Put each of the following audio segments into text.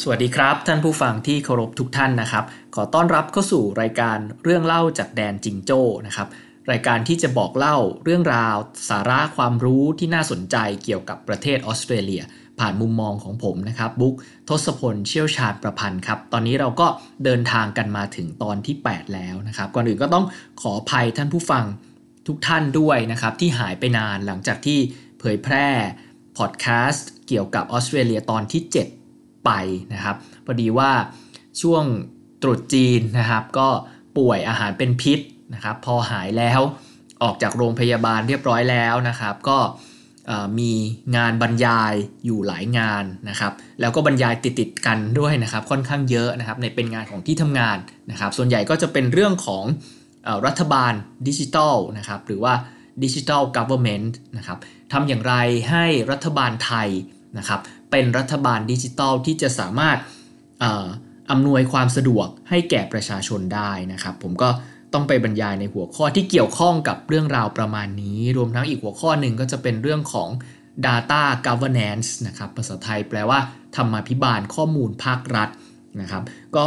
สวัสดีครับ ท่านผู้ฟังที่เคารพทุกท่านนะครับ ขอต้อนรับเข้าสู่รายการเรื่องเล่าจากแดนจิงโจ้นะครับรายการที่จะบอกเล่าเรื่องราว สาระความรู้ที่น่าสนใจเกี่ยวกับประเทศออสเตรเลีย ผ่านมุมมองของผมนะครับ บุ๊กทศพลเชี่ยวชาญประพันธ์ครับ ตอนนี้เราก็เดินทางกันมาถึงตอนที่ 8 แล้วนะครับ ก่อนอื่นก็ต้องขออภัยท่านผู้ฟังทุกท่านด้วยนะครับ ที่หายไปนานหลังจากที่เผยแพร่พอดแคสต์เกี่ยวกับออสเตรเลียตอนที่ 7 ไปนะครับพอดีว่าช่วงตรุษจีนนะครับ ก็ป่วยอาหารเป็นพิษนะครับพอหายแล้วออกจากโรงพยาบาลเรียบร้อยแล้วนะครับ ก็มีงานบรรยายอยู่หลายงานนะครับ แล้วก็บรรยายติดๆกันด้วยนะครับ ค่อนข้างเยอะนะครับ ในเป็นงานของที่ทำงานนะครับ ส่วนใหญ่ก็จะเป็นเรื่องของรัฐบาลดิจิทัลนะครับ หรือว่าดิจิทัลกั v เ r n ร์เมนต์นะครับทำอย่างไรให้รัฐบาลไทยนะครับ เป็นรัฐบาลดิจิทัลที่จะสามารถอำนวยความสะดวกให้แก่ประชาชนได้นะครับ ผมก็ต้องไปบรรยายในหัวข้อที่เกี่ยวข้องกับเรื่องราวประมาณนี้ รวมทั้งอีกหัวข้อหนึ่งก็จะเป็นเรื่องของ data governance นะครับภาษาไทยแปลว่าธรรมาภิบาลข้อมูลภาครัฐนะครับ ก็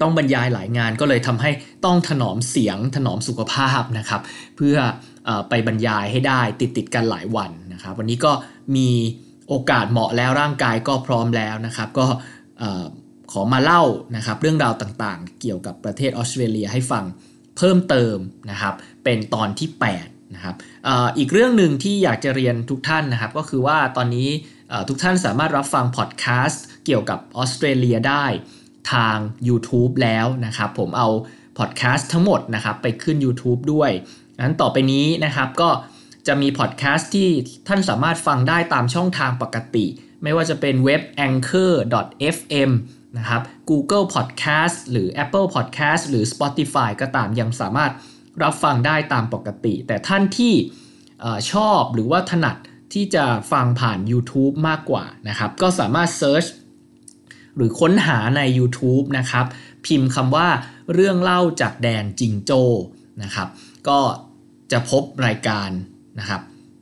ต้องบรรยายหลายงานก็เลยทำให้ต้องถนอมเสียงถนอมสุขภาพนะครับ เพื่ออไปบรรยายให้ได้ติดติดกันหลายวันนะครับ วันนี้ก็มี โอกาสเหมาะแล้วร่างกายก็พร้อมแล้วนะครับ ก็ขอมาเล่านะครับเรื่องราวต่างๆ เกี่ยวกับประเทศออสเตรเลียให้ฟังเพิ่มเติมนะครับ เป็นตอนที่ 8 นะครับออีกเรื่องหนึ่งที่อยากจะเรียนทุกท่านนะครับ ก็คือว่าตอนนี้ทุกท่านสามารถรับฟังพอดแคสต์เกี่ยวกับออสเตรเลียได้ทาง YouTube แล้วนะครับ ผมเอาพอดแคสต์ทั้งหมดนะครับไปขึ้น YouTube ด้วยนั้นต่อไปนี้นะครับก็ จะมีพอดแคสต์ที่ท่านสามารถฟังได้ตามช่องทางปกติ ไม่ว่าจะเป็นเว็บ anchor.fm นะครับ Google Podcast หรือ Apple Podcast หรือ Spotify ก็ตามยังสามารถรับฟังได้ตามปกติ แต่ท่านที่ชอบหรือว่าถนัดที่จะฟังผ่าน YouTube มากกว่านะครับ ก็สามารถ Search หรือค้นหาใน YouTube นะครับ พิมพ์คำว่าเรื่องเล่าจากแดนจิงโจ้นะครับ ก็จะพบรายการ นะครับ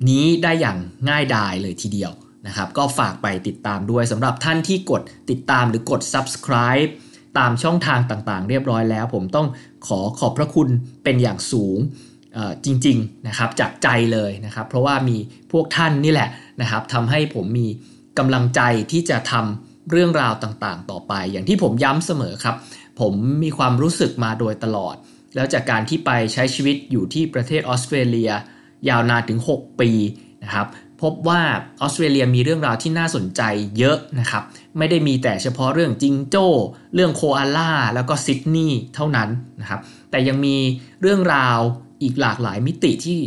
นี้ได้อย่างง่ายดายเลยทีเดียวนะครับ ก็ฝากไปติดตามด้วยสำหรับท่านที่กดติดตามหรือกด subscribe ตามช่องทางต่างๆ เรียบร้อยแล้ว ผมต้องขอขอบพระคุณเป็นอย่างสูงจริงๆนะครับจากใจเลยนะครับ เพราะว่ามีพวกท่านนี่แหละนะครับทำให้ผมมีกำลังใจที่จะทำเรื่องราวต่างๆ ต่อไป อย่างที่ผมย้ำเสมอครับ ผมมีความรู้สึกมาโดยตลอด แล้วจากการที่ไปใช้ชีวิตอยู่ที่ประเทศออสเตรเลีย ยาวนานถึง 6 ปีนะครับพบว่าออสเตรเลียมีเรื่องราวที่น่าสนใจเยอะนะครับไม่ได้มีแต่เฉพาะเรื่องจิงโจ้ เรื่องโคอาล่าแล้วก็ซิดนีย์เท่านั้นนะครับแต่ยังมีเรื่องราวอีกหลากหลายมิติที่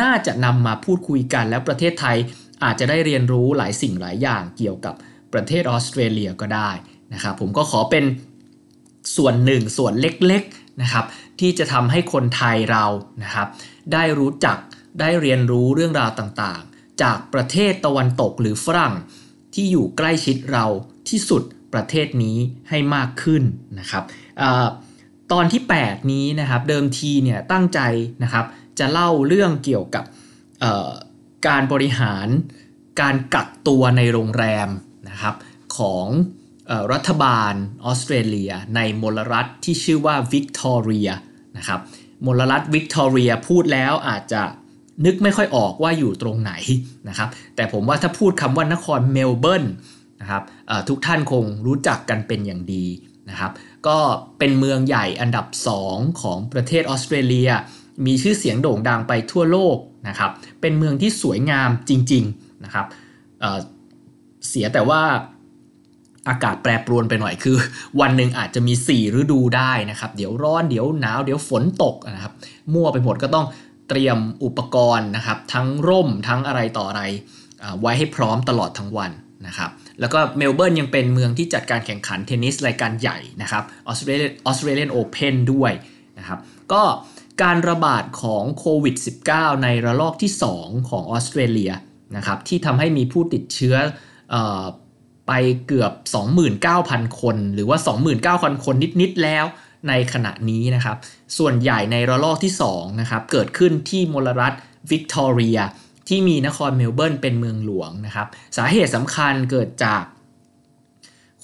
น่าจะนำมาพูดคุยกัน แล้วประเทศไทยอาจจะได้เรียนรู้หลายสิ่งหลายอย่างเกี่ยวกับประเทศออสเตรเลียก็ได้นะครับผมก็ขอเป็นส่วนหนึ่งส่วนเล็กๆนะครับที่จะทำให้คนไทยเรานะครับได้รู้จัก ได้เรียนรู้เรื่องราวต่างๆ จากประเทศตะวันตกหรือฝรั่ง ที่อยู่ใกล้ชิดเราที่สุดประเทศนี้ให้มากขึ้นนะครับอตอนที่ 8 นี้นะครับเดิมทีเนี่ยตั้งใจนะครับจะเล่าเรื่องเกี่ยวกับการบริหารการกักตัวในโรงแรมนะครับของรัฐบาลออสเตรเลีย ในมลรัฐที่ชื่อว่าวิกตอเรียนะครับมลรัฐวิกตอเรียพูดแล้วอาจจะ นึกไม่ค่อยออกว่าอยู่ตรงไหนนะครับ แต่ผมว่าถ้าพูดคำว่านครเมลเบิร์นนะครับทุกท่านคงรู้จักกันเป็นอย่างดีนะครับ ก็เป็นเมืองใหญ่อันดับ 2 ของประเทศออสเตรเลีย มีชื่อเสียงโด่งดังไปทั่วโลกนะครับ เป็นเมืองที่สวยงามจริงๆนะครับเเสียแต่ว่าอากาศแปรปรวนไปหน่อยคือ วันหนึ่งอาจจะมี 4 ฤดูได้นะครับ เดี๋ยวร้อนเดี๋ยวหนาวเดี๋ยวฝนตกนะครับ มั่วไปหมดก็ต้อง เตรียมอุปกรณ์นะครับ ทั้งร่มทั้งอะไรต่ออะไรไว้ให้พร้อมตลอดทั้งวันนะครับแล้วก็เมลเบิร์นยังเป็นเมืองที่จัดการแข่งขันเทนนิสรายการใหญ่นะครับออสเตรเลียออสเตรเลียนโอเพนด้วยนะครับก็การระบาดของโควิด -19 ในระลอกที่ 2 ของออสเตรเลียนะครับที่ทำให้มีผู้ติดเชื้ออไปเกือบ 29,000 คน หรือว่า 29,000 คนนิด ๆ แล้ว ในขณะนี้นะครับ ส่วนใหญ่ในระลอกที่2นะครับเกิดขึ้นที่มลรัฐวิกตอเรีย ที่มีนครเมลเบิร์นเป็นเมืองหลวงนะครับ สาเหตุสำคัญเกิดจาก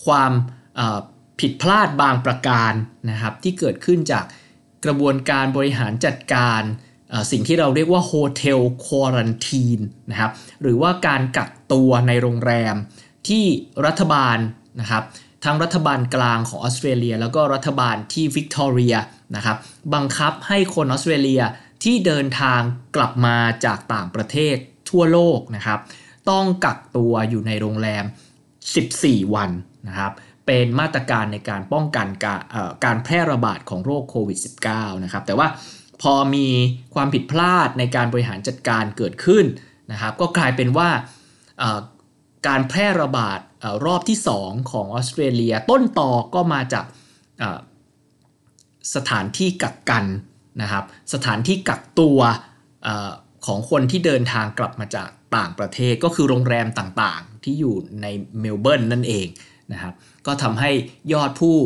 ความผิดพลาดบางประการนะครับ ที่เกิดขึ้นจากกระบวนการบริหารจัดการสิ่งที่เราเรียกว่า hotel quarantine นะครับหรือว่าการกักตัวในโรงแรมที่รัฐบาลนะครับ ทั้งรัฐบาลกลางของออสเตรเลีย แล้วก็รัฐบาลที่วิกตอเรียนะครับบังคับให้คนออสเตรเลียที่เดินทางกลับมาจากต่างประเทศทั่วโลกนะครับต้องกักตัวอยู่ในโรงแรม 14 วันนะครับเป็นมาตรการในการป้องกันการการแพร่ระบาดของโรคโควิด -19 นะครับแต่ว่าพอมีความผิดพลาดในการบริหารจัดการเกิดขึ้นนะครับก็กลายเป็นว่าการแพร่ระบาด รอบที่ 2 ของออสเตรเลีย ต้นต่อก็มาจากสถานที่กักกันนะครับ สถานที่กักตัวอของคนที่เดินทางกลับมาจากต่างประเทศก็คือโรงแรมต่างๆ ที่อยู่ในเมลเบิร์นนั่นเองนะครับ ก็ทำให้ยอดผู้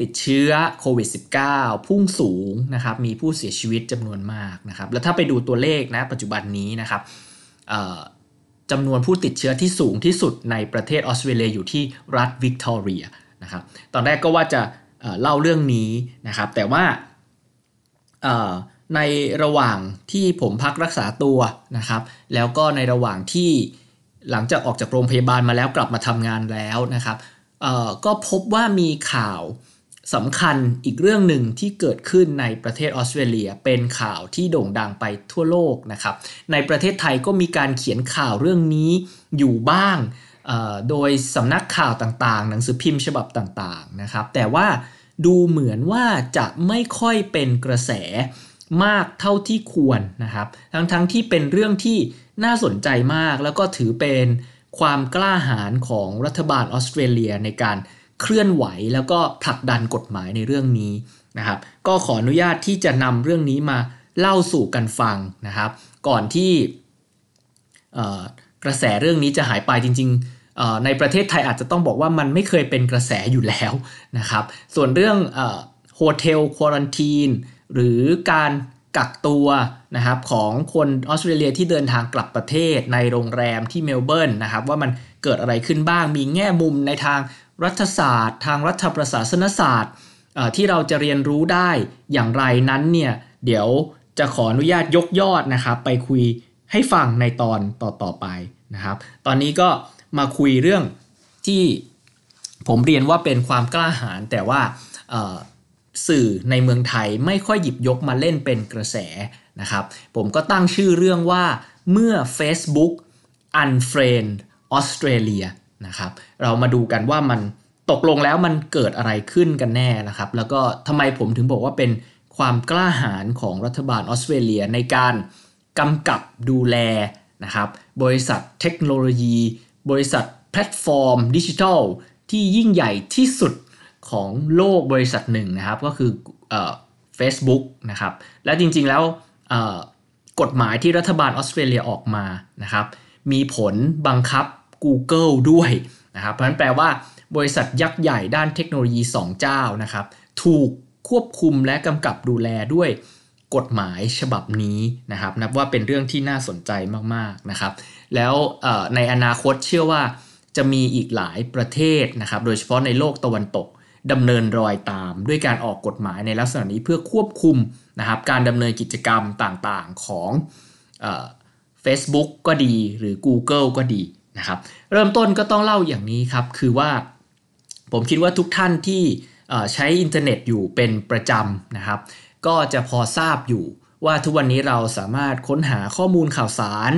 ติดเชื้อโควิด -19 พุ่งสูงนะครับ มีผู้เสียชีวิตจำนวนมากนะครับ แล้วถ้าไปดูตัวเลขนะปัจจุบันนี้นะครับ จำนวนผู้ติดเชื้อที่สูงที่สุดในประเทศออสเตรเลียอยู่ที่รัฐวิกตอเรียนะครับตอนแรกก็ว่าจะเล่าเรื่องนี้นะครับแต่ว่าในระหว่างที่ผมพักรักษาตัวนะครับ แล้วก็ในระหว่างที่หลังจากออกจากโรงพยาบาลมาแล้วกลับมาทำงานแล้วนะครับก็พบว่ามีข่าว สำคัญอีกเรื่องหนึ่งที่เกิดขึ้นในประเทศออสเตรเลียเป็นข่าวที่โด่งดังไปทั่วโลกนะครับ ในประเทศไทยก็มีการเขียนข่าวเรื่องนี้อยู่บ้างโดยสำนักข่าวต่างๆ หนังสือพิมพ์ฉบับต่างๆนะครับ แต่ว่าดูเหมือนว่าจะไม่ค่อยเป็นกระแสมากเท่าที่ควรนะครับ ทั้งๆทที่เป็นเรื่องที่น่าสนใจมากแล้วก็ถือเป็นความกล้าหาญของรัฐบาลออสเตรเลียในการ เคลื่อนไหวแล้วก็ผลักดันกฎหมายในเรื่องนี้นะครับ ก็ขออนุญาตที่จะนำเรื่องนี้มาเล่าสู่กันฟังนะครับ ก่อนที่กระแสเรื่องนี้จะหายไปจริง ๆในประเทศไทยอาจจะต้องบอกว่ามันไม่เคยเป็นกระแสอยู่แล้วนะครับ ส่วนเรื่อง hotel quarantine หรือการกักตัวนะครับของคนออสเตรเลียที่เดินทางกลับประเทศในโรงแรมที่เมลเบิร์นนะครับว่ามันเกิดอะไรขึ้นบ้างมีแง่มุมในทาง รัฐศาสตร์ ทางรัฐประศาสนศาสตร์ที่เราจะเรียนรู้ได้อย่างไรนั้นเนี่ยเดี๋ยวจะขออนุญาตยกยอดนะครับ ไปคุยให้ฟังในตอนต่อๆไปนะครับ ตอนนี้ก็มาคุยเรื่องที่ผมเรียนว่าเป็นความกล้าหาญแต่ว่าสื่อในเมืองไทยไม่ค่อยหยิบยกมาเล่นเป็นกระแสนะครับ ผมก็ตั้งชื่อเรื่องว่าเมื่อ Facebook unfriend Australia นะครับ เรามาดูกันว่ามันตกลงแล้วมันเกิดอะไรขึ้นกันแน่นะครับ แล้วก็ทำไมผมถึงบอกว่าเป็นความกล้าหาญของรัฐบาลออสเตรเลียในการกำกับดูแลนะครับบริษัทเทคโนโลยี บริษัทแพลตฟอร์มดิจิทัลที่ยิ่งใหญ่ที่สุดของโลกบริษัทหนึ่งนะครับ ก็คือเฟซบุ๊กนะครับ และจริงๆแล้วกฎหมายที่รัฐบาลออสเตรเลียออกมานะครับ มีผลบังคับ Google ด้วยนะครับเพราะนั้นแปลว่าบริษัทยักษ์ใหญ่ด้านเทคโนโลยี 2 เจ้านะครับ ถูกควบคุมและกำกับดูแลด้วยกฎหมายฉบับนี้นะครับ นับว่าเป็นเรื่องที่น่าสนใจมากๆนะครับ แล้วในอนาคตเชื่อว่าจะมีอีกหลายประเทศนะครับ โดยเฉพาะในโลกตะวันตกดำเนินรอยตาม ด้วยการออกกฎหมายในลักษณะนี้เพื่อควบคุมนะครับ การดำเนินกิจกรรมต่างๆของเฟซบุ๊กก็ดีหรือ Google ก็ดี นะครับเริ่มต้นก็ต้องเล่าอย่างนี้ครับคือว่าผมคิดว่าทุกท่านที่ใช้อินเทอร์เน็ตอยู่เป็นประจำนะครับ ก็จะพอทราบอยู่ว่าทุกวันนี้เราสามารถค้นหาข้อมูลข่าวสาร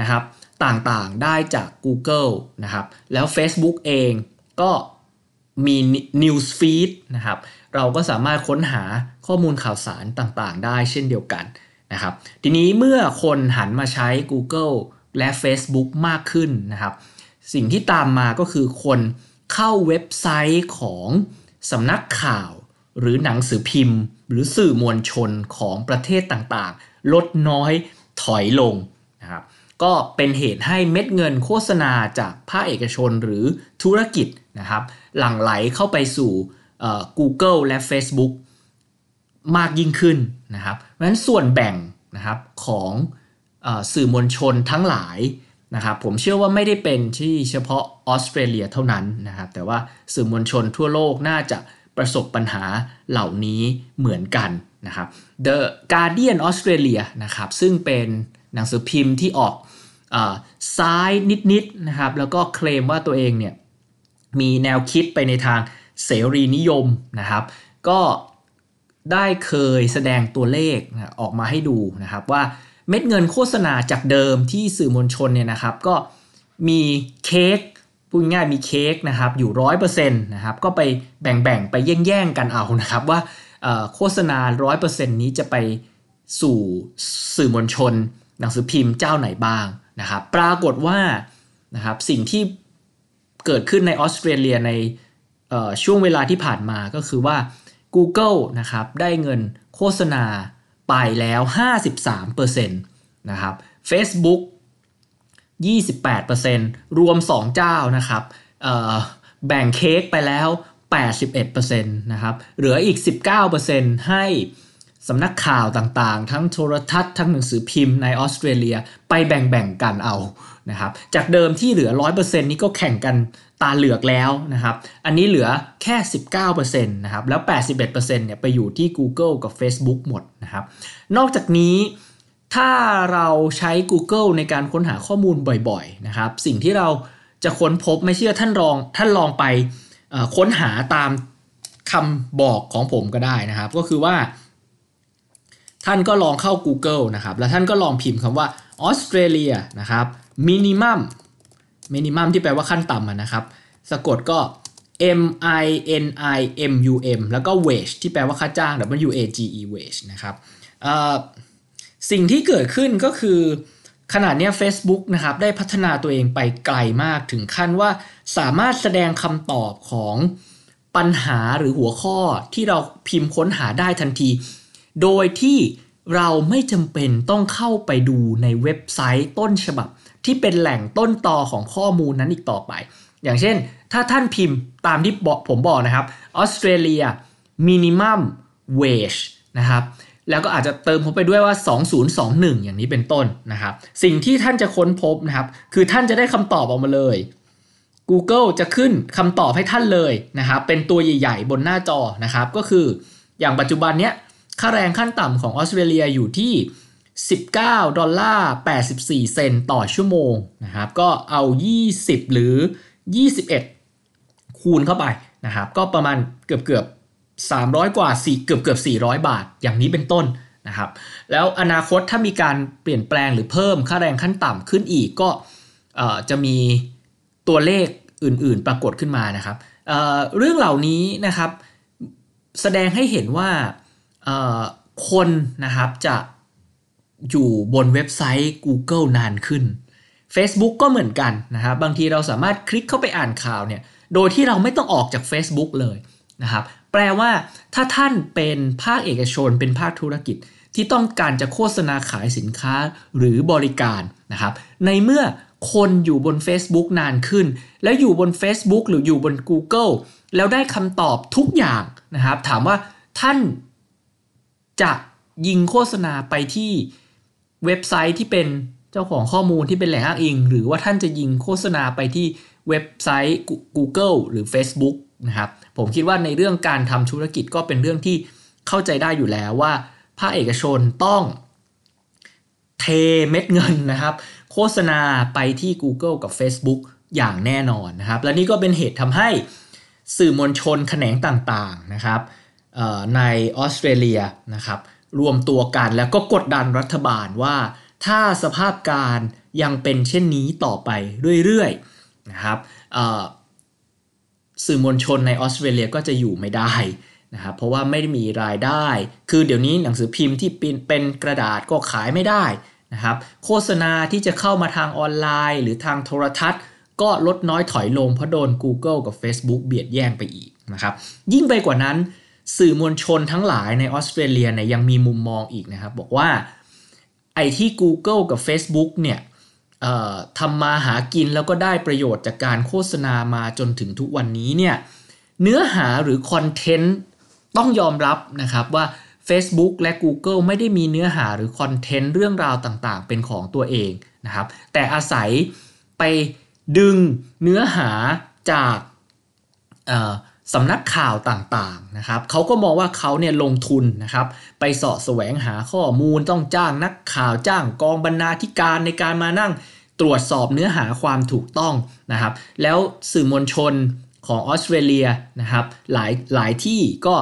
นะครับ ต่างๆได้จาก Google นะครับ แล้ว Facebook เองก็มี News Feed นะครับ เราก็สามารถค้นหาข้อมูลข่าวสารต่างๆ ได้เช่นเดียวกันนะครับ ทีนี้เมื่อคนหันมาใช้ Google และ Facebook มากขึ้นนะครับ สิ่งที่ตามมาก็คือคนเข้าเว็บไซต์ของสำนักข่าว หรือหนังสือพิมพ์ หรือสื่อมวลชนของประเทศต่างๆ ลดน้อยถอยลงนะครับก็เป็นเหตุให้เม็ดเงินโฆษณาจากภาคเอกชนหรือธุรกิจนะครับ หลั่งไหลเข้าไปสู่ Google และ Facebook มากยิ่งขึ้นนะครับเพราะฉะนั้นส่วนแบ่งนะครับของ สื่อมวลชนทั้งหลายนะครับผมเชื่อว่าไม่ได้เป็นที่เฉพาะออสเตรเลียเท่านั้นนะครับแต่ว่าสื่อมวลชนทั่วโลกน่าจะประสบปัญหาเหล่านี้เหมือนกันนะครับ The Guardian Australia นะครับซึ่งเป็นหนังสือพิมพ์ที่ออกอซ้ายนิดๆนะครับแล้วก็เคลมว่าตัวเองเนี่ยมีแนวคิดไปในทางเสรีนิยมนะครับ ก็ได้เคยแสดงตัวเลขออกมาให้ดูนะครับว่า เม็ดเงินโฆษณาจากเดิมที่สื่อมวลชนเนี่ยนะครับ ก็มีเค้กพูดง่ายมีเค้กนะครับอยู่ร้อยเปอร์เซ็นต์นะครับก็ไปแบ่งๆ ไปแย่งๆ กันเอานะครับว่าโฆษณาร้อยเปอร์เซ็นต์นี้จะไปสู่สื่อมวลชน หนังสือพิมพ์เจ้าไหนบ้างนะครับ ปรากฏว่านะครับสิ่งที่เกิดขึ้นในออสเตรเลียในช่วงเวลาที่ผ่านมาก็คือว่า Google นะครับได้เงินโฆษณา ไปแล้ว 53%นะครับ Facebook 28%รวม 2 เจ้านะครับแบ่งเค้กไปแล้ว 81%นะครับ เหลืออีก 19%ให้สำนักข่าวต่างๆ ทั้งโทรทัศน์ ทั้งหนังสือพิมพ์ในออสเตรเลียไปแบ่งๆกันเอานะครับ จากเดิมที่เหลือ 100%นี้ก็แข่งกัน ตาเหลือกแล้วนะครับ อันนี้เหลือแค่ 19%นะครับ แล้ว 81%เนี่ยไปอยู่ที่ Google กับ Facebook หมดนะครับ นอกจากนี้ถ้าเราใช้ Google ในการค้นหาข้อมูลบ่อยๆนะครับ สิ่งที่เราจะค้นพบไม่เชื่อท่านลองท่านลองไปค้นหาตามคำบอกของผมก็ได้นะครับ ก็คือว่า ท่านก็ลองเข้า Google นะครับ แล้วท่านก็ลองพิมพ์คำว่าออสเตรเลียนะครับมินิมัม มินิมัมที่แปลว่าขั้นต่ำนะครับ สะกดก็ M I N I M U M แล้วก็ wage ที่แปลว่าค่าจ้าง W A G E wage นะครับสิ่งที่เกิดขึ้นก็คือขนาดนี้ Facebook นะครับได้พัฒนาตัวเองไปไกลมากถึงขั้นว่าสามารถแสดงคำตอบของปัญหาหรือหัวข้อที่เราพิมพ์ค้นหาได้ทันที โดยที่เราไม่จำเป็นต้องเข้าไปดูในเว็บไซต์ต้นฉบับ ที่เป็นแหล่งต้นตอของข้อมูลนั้นอีกต่อไป อย่างเช่น ถ้าท่านพิมพ์ตามที่บอกผมบอกนะครับออสเตรเลียมินิมัมเวชนะครับแล้วก็อาจจะเติมเข้าไปด้วยว่า 2021 อย่างนี้เป็นต้นนะครับ สิ่งที่ท่านจะค้นพบนะครับ คือท่านจะได้คำตอบออกมาเลย Google จะขึ้นคำตอบให้ท่านเลยนะครับ เป็นตัวใหญ่ ๆ บนหน้าจอนะครับ ก็คืออย่างปัจจุบันเนี้ยค่าแรงขั้นต่ำของออสเตรเลียอยู่ที่ 19 ดอลลาร์ 84 เซนต์ต่อชั่วโมงนะครับ ก็เอา 20 หรือ 21 คูณเข้าไปนะครับ ก็ประมาณเกือบเกือบ300 กว่า4เกือบเกือบ400 บาท อย่างนี้เป็นต้นนะครับ แล้วอนาคตถ้ามีการเปลี่ยนแปลงหรือเพิ่มค่าแรงขั้นต่ำขึ้นอีกก็จะมีตัวเลขอื่นๆ ปรากฏขึ้นมานะครับเเรื่องเหล่านี้นะครับ แสดงให้เห็นว่าคนนะครับจะ อยู่บนเว็บไซต์ Google นานขึ้น Facebook ก็เหมือนกันนะครับบางทีเราสามารถคลิกเข้าไปอ่านข่าวเนี่ยโดยที่เราไม่ต้องออกจาก Facebook เลยนะครับแปลว่าถ้าท่านเป็นภาคเอกชนเป็นภาคธุรกิจที่ต้องการจะโฆษณาขายสินค้าหรือบริการนะครับในเมื่อคนอยู่บน Facebook นานขึ้น แล้วอยู่บน Facebook หรืออยู่บน Google แล้วได้คำตอบทุกอย่างนะครับถามว่าท่านจะยิงโฆษณาไปที่ เว็บไซต์ที่เป็นเจ้าของข้อมูลที่เป็นแหล่งอ้างอิง หรือว่าท่านจะยิงโฆษณาไปที่เว็บไซต์ Google หรือ Facebook นะครับผมคิดว่าในเรื่องการทำธุรกิจก็เป็นเรื่องที่เข้าใจได้อยู่แล้วว่า ภาคเอกชนต้องเทเม็ดเงินนะครับ โฆษณาไปที่ Google กับ Facebook อย่างแน่นอนนะครับ และนี่ก็เป็นเหตุทำให้สื่อมวลชนแขนงต่างๆนะครับในออสเตรเลียนะครับ รวมตัวกันแล้วก็กดดันรัฐบาลว่า ถ้าสภาพการยังเป็นเช่นนี้ต่อไปเรื่อยๆนะครับสื่อมวลชนในออสเตรเลียก็จะอยู่ไม่ได้นะครับเพราะว่าไม่ได้มีรายได้ คือเดี๋ยวนี้หนังสือพิมพ์ที่เป็นกระดาษก็ขายไม่ได้นะครับโฆษณาที่จะเข้ามาทางออนไลน์ หรือทางโทรทัศน์ ก็ลดน้อยถอยลงเพราะโดน Google กับ Facebook เบียดแย่งไปอีกนะครับยิ่งไปกว่านั้น สื่อมวลชนทั้งหลายในออสเตรเลียเนี่ยยังมีมุมมองอีกนะครับ บอกว่าไอ้ที่ Google กับ Facebook เนี่ยทำมาหากินแล้วก็ได้ประโยชน์จากการโฆษณามาจนถึงทุกวันนี้เนี่ยเนื้อหาหรือคอนเทนต์ต้องยอมรับนะครับว่า Facebook และ Google ไม่ได้มีเนื้อหาหรือคอนเทนต์เรื่องราวต่างๆ เป็นของตัวเองนะครับ แต่อาศัยไปดึงเนื้อหาจาก สำนักข่าวต่างๆนะครับเขาก็มองว่าเขาเนี่ยลงทุนนะครับไปสาะแสวงหาข้อมูลต้องจ้างนักข่าวจ้างกองบรรณาธิการในการมานั่งตรวจสอบเนื้อหาความถูกต้องนะครับ แล้วสื่อมวลชนของออสเตรเลียนะครับหลายหลายที่ก็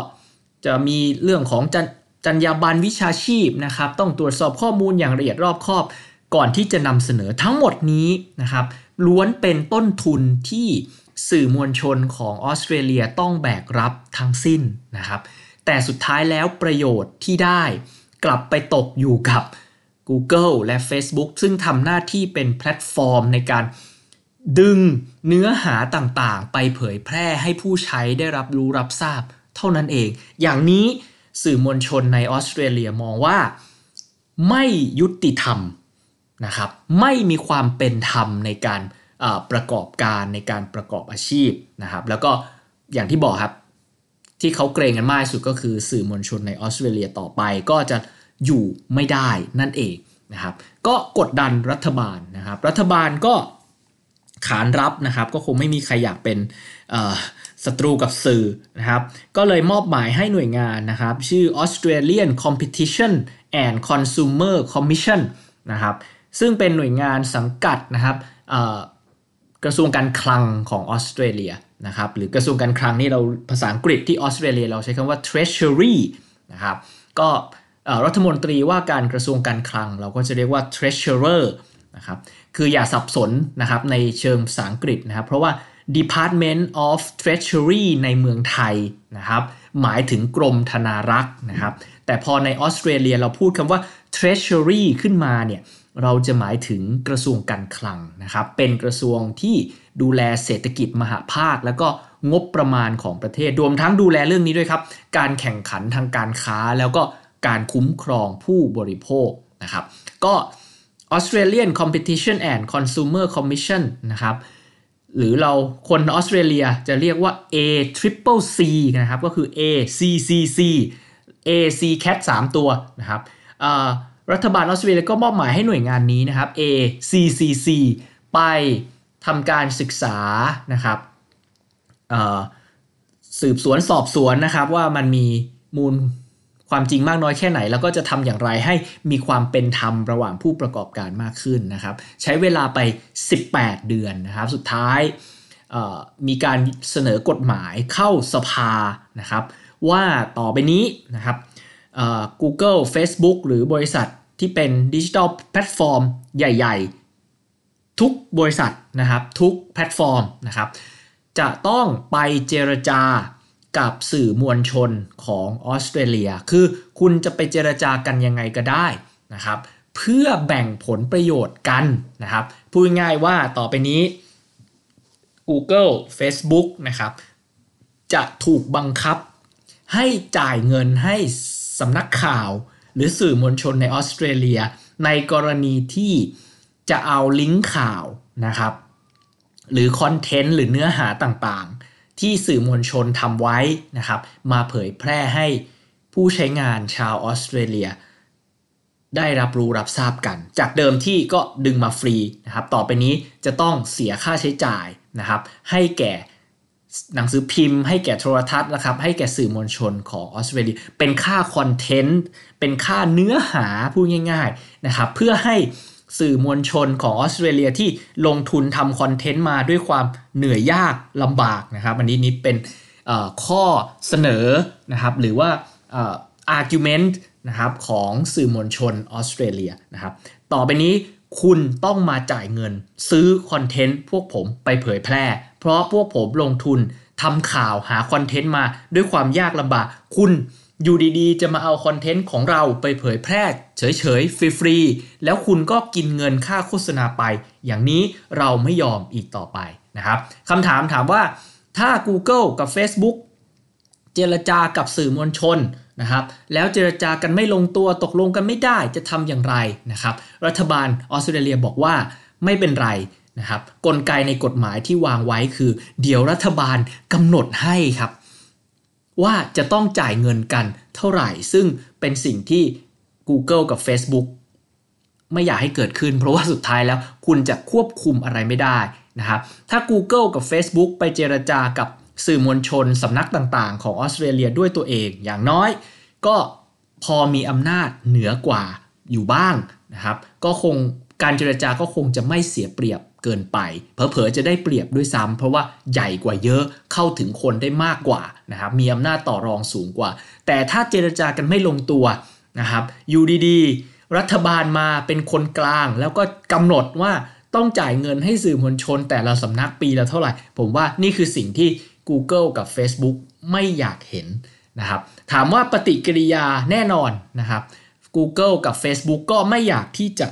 จะมีเรื่องของจจรรยาบรรณวิชาชีพนะครับ ต้องตรวจสอบข้อมูลอย่างละเอียดรอบคอบ ก่อนที่จะนำเสนอทั้งหมดนี้นะครับล้วนเป็นต้นทุนที่ สื่อมวลชนของออสเตรเลียต้องแบกรับทั้งสิ้นนะครับ แต่สุดท้ายแล้วประโยชน์ที่ได้กลับไปตกอยู่กับ Google และ Facebook ซึ่งทำหน้าที่เป็นแพลตฟอร์มในการดึงเนื้อหาต่างๆ ไปเผยแพร่ให้ผู้ใช้ได้รับรู้รับทราบเท่านั้นเอง อย่างนี้สื่อมวลชนในออสเตรเลียมองว่าไม่ยุติธรรมนะครับ ไม่มีความเป็นธรรมในการ ประกอบการในการประกอบอาชีพนะครับ แล้วก็อย่างที่บอกครับ ที่เขาเกรงกันมากสุดก็คือสื่อมวลชนในออสเตรเลียต่อไปก็จะอยู่ไม่ได้นั่นเองนะครับ ก็กดดันรัฐบาลนะครับ รัฐบาลก็ขานรับนะครับ ก็คงไม่มีใครอยากเป็นศัตรูกับสื่อนะครับ ก็เลยมอบหมายให้หน่วยงานนะครับ ชื่อ Australian Competition and Consumer Commission นะครับ ซึ่งเป็นหน่วยงานสังกัดนะครับ กระทรวงการคลังของออสเตรเลียนะครับหรือกระทรวงการคลังนี่เราภาษาอังกฤษที่ออสเตรเลียเราใช้คำว่า treasury นะครับก็รัฐมนตรีว่าการกระทรวงการคลัง เราก็จะเรียกว่า treasurer นะครับคืออย่าสับสนนะครับในเชิงภาษาอังกฤษนะครับเพราะว่า Department of Treasury ในเมืองไทยนะครับหมายถึงกรมธนารักษ์นะครับแต่พอในออสเตรเลียเราพูดคำว่า Treasury ขึ้นมาเนี่ย เราจะหมายถึงกระทรวงการคลังนะครับ เป็นกระทรวงที่ดูแลเศรษฐกิจมหาภาค แล้วก็งบประมาณของประเทศรวมทั้งดูแลเรื่องนี้ด้วยครับ การแข่งขันทางการค้าแล้วก็การคุ้มครองผู้บริโภคนะครับ ก็ Australian Competition and Consumer Commission นะครับ หรือเราคนออสเตรเลียจะเรียกว่า A Triple C นะครับ ก็คือ A C C C A C Cat 3 ตัวนะครับ รัฐบาลออสเตรเลียก็มอบหมายให้หน่วยงานนี้นะครับ A C C C ไปทำการศึกษานะครับสืบสวนสอบสวนนะครับว่ามันมีมูลความจริงมากน้อยแค่ไหน แล้วก็จะทำอย่างไรให้มีความเป็นธรรมระหว่างผู้ประกอบการมากขึ้นนะครับ ใช้เวลาไป 18 เดือนนะครับ สุดท้ายมีการเสนอกฎหมายเข้าสภานะครับ ว่าต่อไปนี้นะครับ Google Facebook หรือบริษัทที่เป็นดิจิทัลแพลตฟอร์มใหญ่ ๆ ทุกบริษัทนะครับทุกแพลตฟอร์มนะครับจะต้องไปเจรจากับสื่อมวลชนของออสเตรเลีย คือคุณจะไปเจรจากันยังไงก็ได้นะครับ เพื่อแบ่งผลประโยชน์กันนะครับ พูดง่ายว่าต่อไปนี้ Google Facebook นะครับ จะถูกบังคับให้จ่ายเงินให้ สำนักข่าว หรือสื่อมวลชนในออสเตรเลีย ในกรณีที่จะเอาลิงก์ข่าวนะครับ หรือคอนเทนต์หรือเนื้อหาต่างๆ ที่สื่อมวลชนทำไว้นะครับ มาเผยแพร่ให้ผู้ใช้งานชาวออสเตรเลีย ได้รับรู้รับทราบกัน จากเดิมที่ก็ดึงมาฟรีนะครับ ต่อไปนี้จะต้องเสียค่าใช้จ่ายนะครับ ให้แก่ หนังสือพิมพ์ให้แก่โทรทัศน์นะครับให้แก่สื่อมวลชนของออสเตรเลียเป็นค่าคอนเทนต์เป็นค่าเนื้อหาพูดง่ายๆนะครับเพื่อให้สื่อมวลชนของออสเตรเลียที่ลงทุนทำคอนเทนต์มาด้วยความเหนื่อยยากลำบากนะครับอันนี้นี่เป็นข้อเสนอนะครับหรือว่า argument นะครับของสื่อมวลชนออสเตรเลียนะครับต่อไปนี้ คุณต้องมาจ่ายเงิน ซื้อคอนเทนต์พวกผมไปเผยแพร่ เพราะพวกผมลงทุนทำข่าวหาคอนเทนต์มาด้วยความยากลำบาก คุณอยู่ดีๆ จะมาเอาคอนเทนต์ของเราไปเผยแพร่ เฉยๆ ฟรีๆ แล้วคุณก็กินเงินค่าโฆษณาไป อย่างนี้เราไม่ยอมอีกต่อไปนะครับคำถามถามว่าถ้า Google กับ Facebook เจรจากับสื่อมวลชน นะครับ แล้วเจรจากันไม่ลงตัวตกลงกันไม่ได้จะทำอย่างไรนะครับ รัฐบาลออสเตรเลียบอกว่าไม่เป็นไรนะครับ กลไกในกฎหมายที่วางไว้คือ เดี๋ยวรัฐบาลกำหนดให้ครับ ว่าจะต้องจ่ายเงินกันเท่าไหร่ ซึ่งเป็นสิ่งที่ Google กับ Facebook ไม่อยากให้เกิดขึ้น เพราะว่าสุดท้ายแล้วคุณจะควบคุมอะไรไม่ได้นะครับ ถ้า Google กับ Facebook ไปเจรจากับ สื่อมวลชนสำนักต่างๆ ของออสเตรเลียด้วยตัวเอง อย่างน้อยก็พอมีอำนาจเหนือกว่าอยู่บ้างนะครับ ก็คงการเจรจาก็คงจะไม่เสียเปรียบเกินไป เผลอๆจะได้เปรียบด้วยซ้ำเพราะว่าใหญ่กว่าเยอะเข้าถึงคนได้มากกว่านะครับ มีอำนาจต่อรองสูงกว่า แต่ถ้าเจรจากันไม่ลงตัวนะครับอยู่ดีๆ รัฐบาลมาเป็นคนกลาง แล้วก็กำหนดว่า ต้องจ่ายเงินให้สื่อมวลชนแต่ละสำนักปีละเท่าไหร่ ผมว่านี่คือสิ่งที่ Google กับ Facebook ไม่อยากเห็นนะครับ ถามว่าปฏิกิริยาแน่นอนนะครับ Google กับ Facebook ก็ไม่อยากที่จะ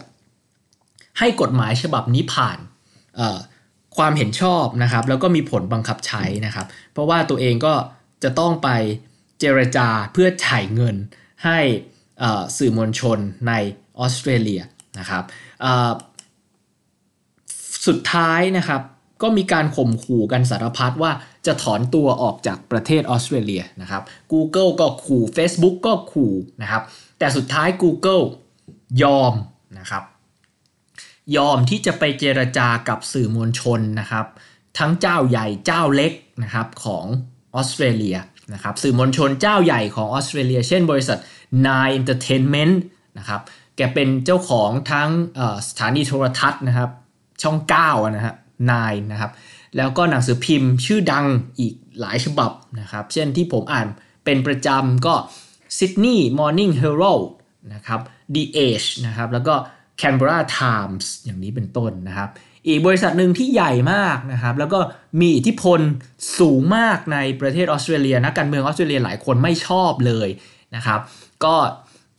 ให้กฎหมายฉบับนี้ผ่านความเห็นชอบนะครับ แล้วก็มีผลบังคับใช้นะครับ เพราะว่าตัวเองก็จะต้องไปเจรจาเพื่อจ่ายเงินให้สื่อมวลชนในออสเตรเลียนะครับ สุดท้ายนะครับก็มีการข่มขู่กันสารพัดว่าจะถอนตัวออกจากประเทศออสเตรเลียนะครับ Google ก็ขู่ Facebook ก็ขู่นะครับ แต่สุดท้าย Google ยอมนะครับ ยอมที่จะไปเจรจากับสื่อมวลชนนะครับ ทั้งเจ้าใหญ่เจ้าเล็กนะครับของออสเตรเลียนะครับสื่อมวลชนเจ้าใหญ่ของออสเตรเลีย เช่นบริษัท Nine Entertainment นะครับแกเป็นเจ้าของทั้งสถานีโทรทัศน์นะครับ ช่อง9นะฮะนายนะครับ แล้วก็หนังสือพิมพ์ชื่อดังอีกหลายฉบับนะครับ เช่นที่ผมอ่านเป็นประจำก็ Sydney Morning Herald นะครับ The Age นะครับ แล้วก็ Canberra Times อย่างนี้เป็นต้นนะครับ อีกบริษัทหนึ่งที่ใหญ่มากนะครับ แล้วก็มีอิทธิพลสูงมากในประเทศออสเตรเลียนักการเมืองออสเตรเลียหลายคนไม่ชอบเลยนะครับ ก็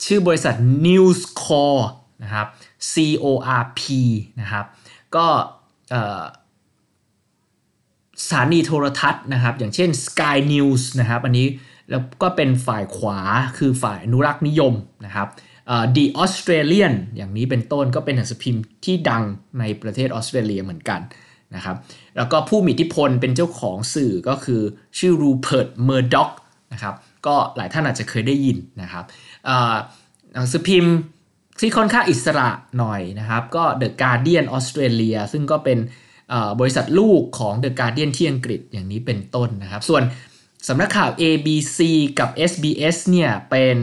ชื่อบริษัท News Corp นะครับ C O R P นะครับ ก็สถานีโทรทัศน์นะครับ อย่างเช่น Sky News นะครับ อันนี้แล้วก็เป็นฝ่ายขวาคือฝ่ายอนุรักษ์นิยมนะครับ The Australian อย่างนี้เป็นต้นก็เป็นหนังสือพิมพ์ที่ดังในประเทศออสเตรเลียเหมือนกันนะครับแล้วก็ผู้มีอิทธิพลเป็นเจ้าของสื่อก็คือชื่อรูเพิร์ตเมอร์ด็อกนะครับก็หลายท่านอาจจะเคยได้ยินนะครับหนังสือพิมพ์ ที่ค่อนข้างอิสระหน่อยนะครับ ก็ The Guardian Australia ซึ่งก็เป็นบริษัทลูกของ The Guardian ที่อังกฤษอย่างนี้เป็นต้นนะครับ ส่วนสำนักข่าว ABC กับ SBS เนี่ยเป็น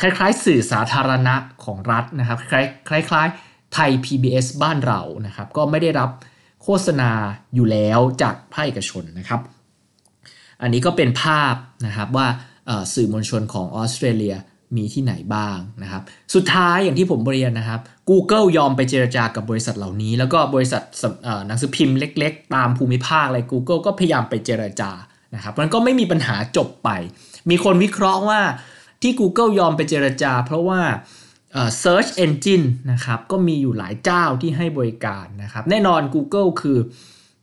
คล้ายๆ สื่อสาธารณะของรัฐนะครับคล้ายๆไทย PBS บ้านเรานะครับ ก็ไม่ได้รับโฆษณาอยู่แล้วจากภาคเอกชนนะครับ อันนี้ก็เป็นภาพนะครับว่าสื่อมวลชนของออสเตรเลีย มีที่ไหนบ้างนะครับ สุดท้ายอย่างที่ผมเรียนนะครับ Google ยอมไปเจรจากับบริษัทเหล่านี้ แล้วก็บริษัทหนังสือพิมพ์เล็ก ๆ ตามภูมิภาคอะไร Google ก็พยายามไปเจรจานะครับมันก็ไม่มีปัญหาจบไป มีคนวิเคราะห์ว่าที่ Google ยอมไปเจรจา เพราะว่า Search Engine นะครับก็มีอยู่หลายเจ้าที่ให้บริการนะครับ แน่นอน Google คือ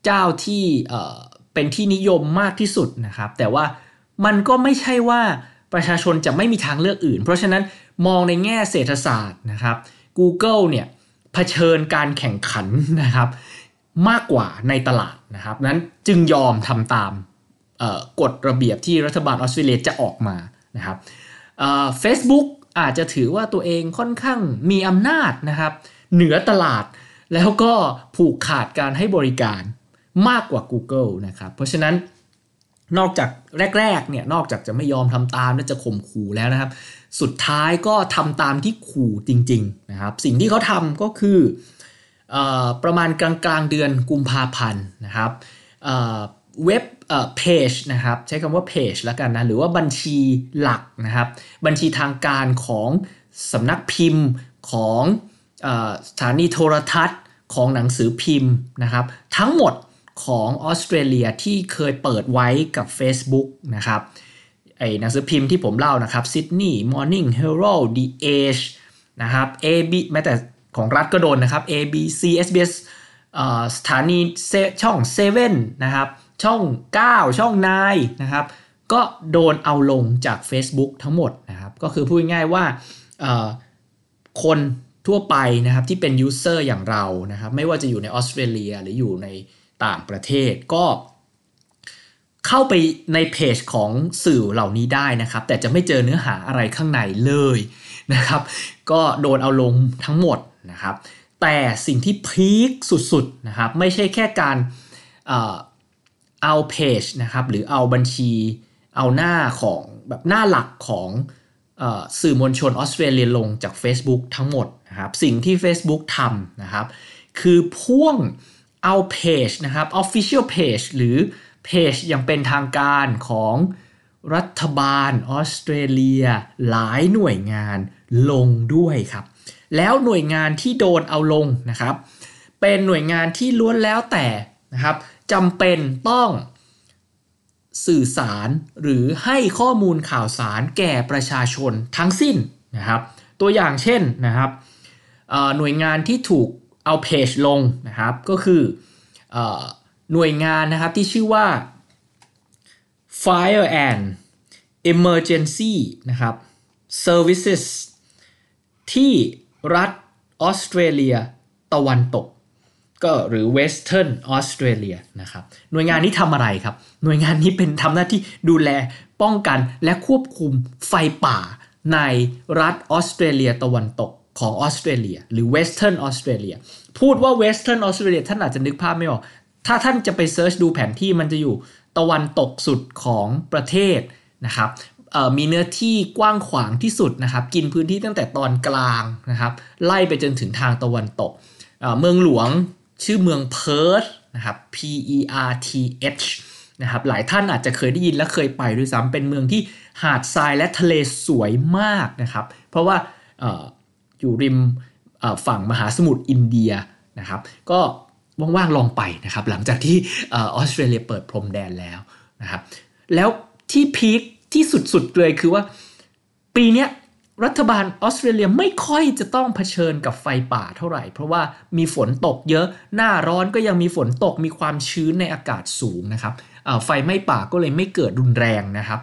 เจ้าที่เป็นที่นิยมมากที่สุดนะครับ แต่ว่ามันก็ไม่ใช่ว่า ประชาชนจะไม่มีทางเลือกอื่น เพราะฉะนั้นมองในแง่เศรษฐศาสตร์นะครับ Google เนี่ยเผชิญการแข่งขันนะครับ มากกว่าในตลาดนะครับนั้นจึงยอมทำตามกฎระเบียบที่รัฐบาลออสเตรเลียจะออกมานะครับเฟซบุ๊กอาจจะถือว่าตัวเองค่อนข้างมีอำนาจนะครับ เหนือตลาดแล้วก็ผูกขาดการให้บริการมากกว่า Google นะครับ เพราะฉะนั้น นอกจากแรกๆเนี่ยนอกจากจะไม่ยอมทำตามและจะข่มขู่แล้วนะครับ สุดท้ายก็ทำตามที่ขู่จริงๆนะครับ สิ่งที่เขาทำก็คืออประมาณกลางๆเดือนกุมภาพันธ์นะครับเว็บเพจนะครับใช้คำว่าเพจแล้วกันนะหรือว่าบัญชีหลักนะครับ บัญชีทางการของสำนักพิมพ์ของสถานีโทรทัศน์ของหนังสือพิมพ์นะครับ ทั้งหมด ของออสเตรเลียที่เคยเปิดไว้กับ Facebook นะครับไอ้หนังสือพิมพ์ที่ผมเล่านะครับ Sydney Morning Herald The Age นะครับ AB แม้แต่ของรัฐก็โดนนะครับ ABC SBS สถานีช่อง7นะครับช่อง 9 ช่อง9นะครับก็โดนเอาลงจาก Facebook ทั้งหมดนะครับก็คือพูดง่ายว่าคนทั่วไปนะครับที่เป็นยูเซอร์อย่างเรานะครับไม่ว่าจะอยู่ในออสเตรเลียหรืออยู่ใน ต่างประเทศก็เข้าไปในเพจของสื่อเหล่านี้ได้นะครับ แต่จะไม่เจอเนื้อหาอะไรข้างในเลยนะครับ ก็โดนเอาลงทั้งหมดนะครับ แต่สิ่งที่พีคสุดๆนะครับ ไม่ใช่แค่การเอาเพจนะครับหรือเอาบัญชีเอาหน้าของแบบหน้าหลักของสื่อมวลชนออสเตรเลียลงจาก Facebook ทั้งหมดนะครับ สิ่งที่ Facebook ทำนะครับ คือพ่วง เอาเพจนะครับ Official Page หรือเพจอย่างเป็นทางการของรัฐบาลออสเตรเลีย หลายหน่วยงานลงด้วยครับ แล้วหน่วยงานที่โดนเอาลงนะครับ เป็นหน่วยงานที่ล้วนแล้วแต่นะครับจำเป็นต้องสื่อสารหรือให้ข้อมูลข่าวสารแก่ประชาชนทั้งสิ้นนะครับ ตัวอย่างเช่นนะครับหน่วยงานที่ถูก เอาเพจลงนะครับ ก็คือหน่วยงานนะครับที่ชื่อว่า Fire and Emergency นะครับ Services ที่รัฐออสเตรเลียตะวันตก ก็หรือ Western Australia นะครับ หน่วยงานนี้ทำอะไรครับ หน่วยงานนี้เป็นทำหน้าที่ดูแลป้องกันและควบคุมไฟป่าในรัฐออสเตรเลียตะวันตก ของออสเตรเลีย หรือ Western Australia พูดว่า Western Australia ท่านอาจจะนึกภาพไม่ออก ถ้าท่านจะไปเซิร์ชดูแผนที่มันจะอยู่ตะวันตกสุดของประเทศนะครับมีเนื้อที่กว้างขวางที่สุดนะครับ กินพื้นที่ตั้งแต่ตอนกลางนะครับ ไล่ไปจนถึงทางตะวันตก เมืองหลวงชื่อเมืองเพิร์ธนะครับ P E R T H นะครับหลายท่านอาจจะเคยได้ยินและเคยไปด้วยซ้ำเป็นเมืองที่หาดทรายและทะเลสวยมากนะครับ เพราะว่า อยู่ริมฝั่งมหาสมุทรอินเดียนะครับ ก็ว่างๆลองไปนะครับ หลังจากที่ออสเตรเลียเปิดพรมแดนแล้วนะครับ แล้วที่พีคที่สุดๆเลยคือว่า ปีนี้รัฐบาลออสเตรเลียไม่ค่อยจะต้องเผชิญกับไฟป่าเท่าไหร่ เพราะว่ามีฝนตกเยอะหน้าร้อนก็ยังมีฝนตกมีความชื้นในอากาศสูงนะครับไฟไหม้ป่าก็เลยไม่เกิดรุนแรงนะครับ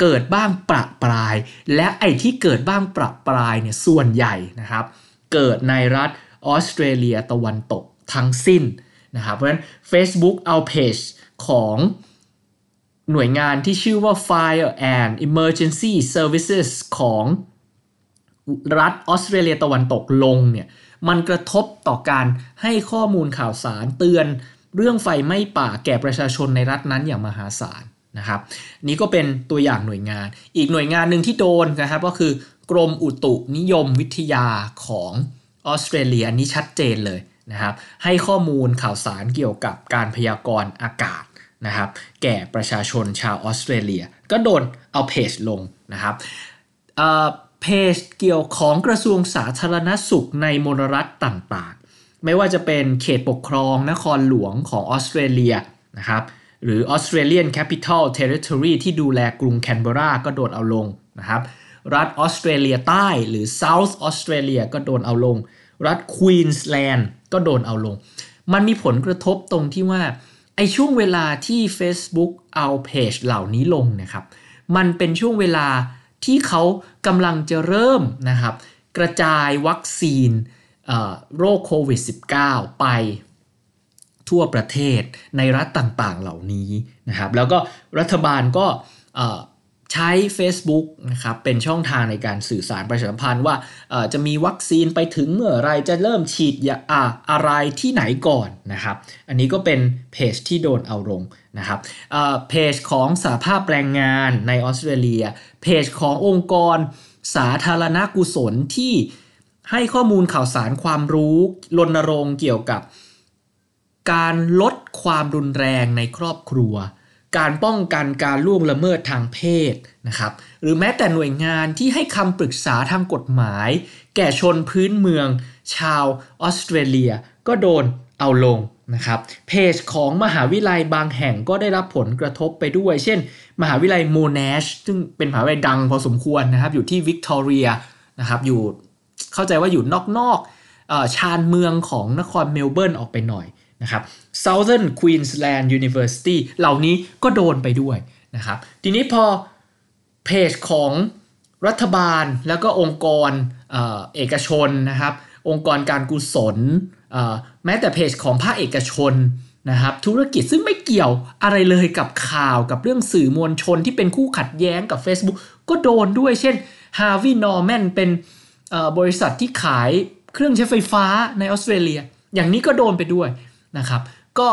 เกิดบ้างประปราย และไอ้ที่เกิดบ้างประปรายเนี่ยส่วนใหญ่นะครับ เกิดในรัฐออสเตรเลียตะวันตกทั้งสิ้นนะครับ เพราะฉะนั้น Facebook เอาเพจของหน่วยงานที่ชื่อว่า Fire and Emergency Services ของรัฐออสเตรเลียตะวันตกลงเนี่ยมันกระทบต่อการให้ข้อมูลข่าวสารเตือนเรื่องไฟไหม้ป่าแก่ประชาชนในรัฐนั้นอย่างมหาศาล นะครับนี่ก็เป็นตัวอย่างหน่วยงาน อีกหน่วยงานหนึ่งที่โดนนะครับก็คือกรมอุตุนิยมวิทยาของออสเตรเลียนี้ชัดเจนเลยนะครับให้ข้อมูลข่าวสารเกี่ยวกับการพยากรณ์อากาศนะครับแก่ประชาชนชาวออสเตรเลีย ก็โดนเอาเพจลงนะครับเพจเกี่ยวของกระทรวงสาธารณสุขในมลรัฐต่างๆ ไม่ว่าจะเป็นเขตปกครองนครหลวงของออสเตรเลียนะครับ หรือ Australian Capital Territory ที่ดูแลกรุงแคนเบราก็โดนเอาลงนะครับรัฐออสเตรเลียใต้หรือ South Australia ก็โดนเอาลง รัฐควีนส์แลนด์ก็โดนเอาลง มันมีผลกระทบตรงที่ว่าไอช่วงเวลาที่ Facebook เอาเพจเหล่านี้ลงนะครับ มันเป็นช่วงเวลาที่เขากำลังจะเริ่มนะครับ กระจายวัคซีนโรคโควิด -19 ไป ทั่วประเทศในรัฐต่างๆ เหล่านี้นะครับแล้วก็รัฐบาลก็ใช้ Facebook นะครับเป็นช่องทางในการสื่อสารประชาสัมพันธ์ว่าจะมีวัคซีนไปถึงเมื่อไรจะเริ่มฉีดยาอะไรที่ไหนก่อนนะครับ อันนี้ก็เป็นเพจที่โดนเอาลงนะครับเพจของสาภาพแรงงานในออสเตรเลีย เพจขององค์กรสาธารณกุศลที่ให้ข้อมูลข่าวสารความรู้รณรงค์เกี่ยวกับ การลดความรุนแรงในครอบครัว การป้องกันการล่วงละเมิดทางเพศนะครับหรือแม้แต่หน่วยงานที่ให้คำปรึกษาทางกฎหมาย แก่ชนพื้นเมือง ชาวออสเตรเลียก็โดนเอาลงนะครับเพจของมหาวิทยาลัยบางแห่งก็ได้รับผลกระทบไปด้วย เช่น มหาวิทยาลัย Monash ซึ่งเป็นมหาวิทยาลัยดังพอสมควรนะครับอยู่ที่วิกตอเรียนะครับอยู่เข้าใจว่าอยู่นอกๆชานเมืองของนครเมลเบิร์นออกไปหน่อย นะครับ Southern Queensland University เหล่านี้ก็โดนไปด้วยนะครับ ทีนี้พอเพจของรัฐบาลแล้วก็องค์กรเอกชนนะครับ องค์กรการกุศลแม้แต่เพจของภาคเอกชนนะครับ ธุรกิจซึ่งไม่เกี่ยวอะไรเลยกับข่าวกับเรื่องสื่อมวลชนที่เป็นคู่ขัดแย้งกับ Facebook ก็โดนด้วย เช่น Harvey Norman เป็นบริษัทที่ขายเครื่องใช้ไฟฟ้าในออสเตรเลีย อย่างนี้ก็โดนไปด้วย นะครับ ก็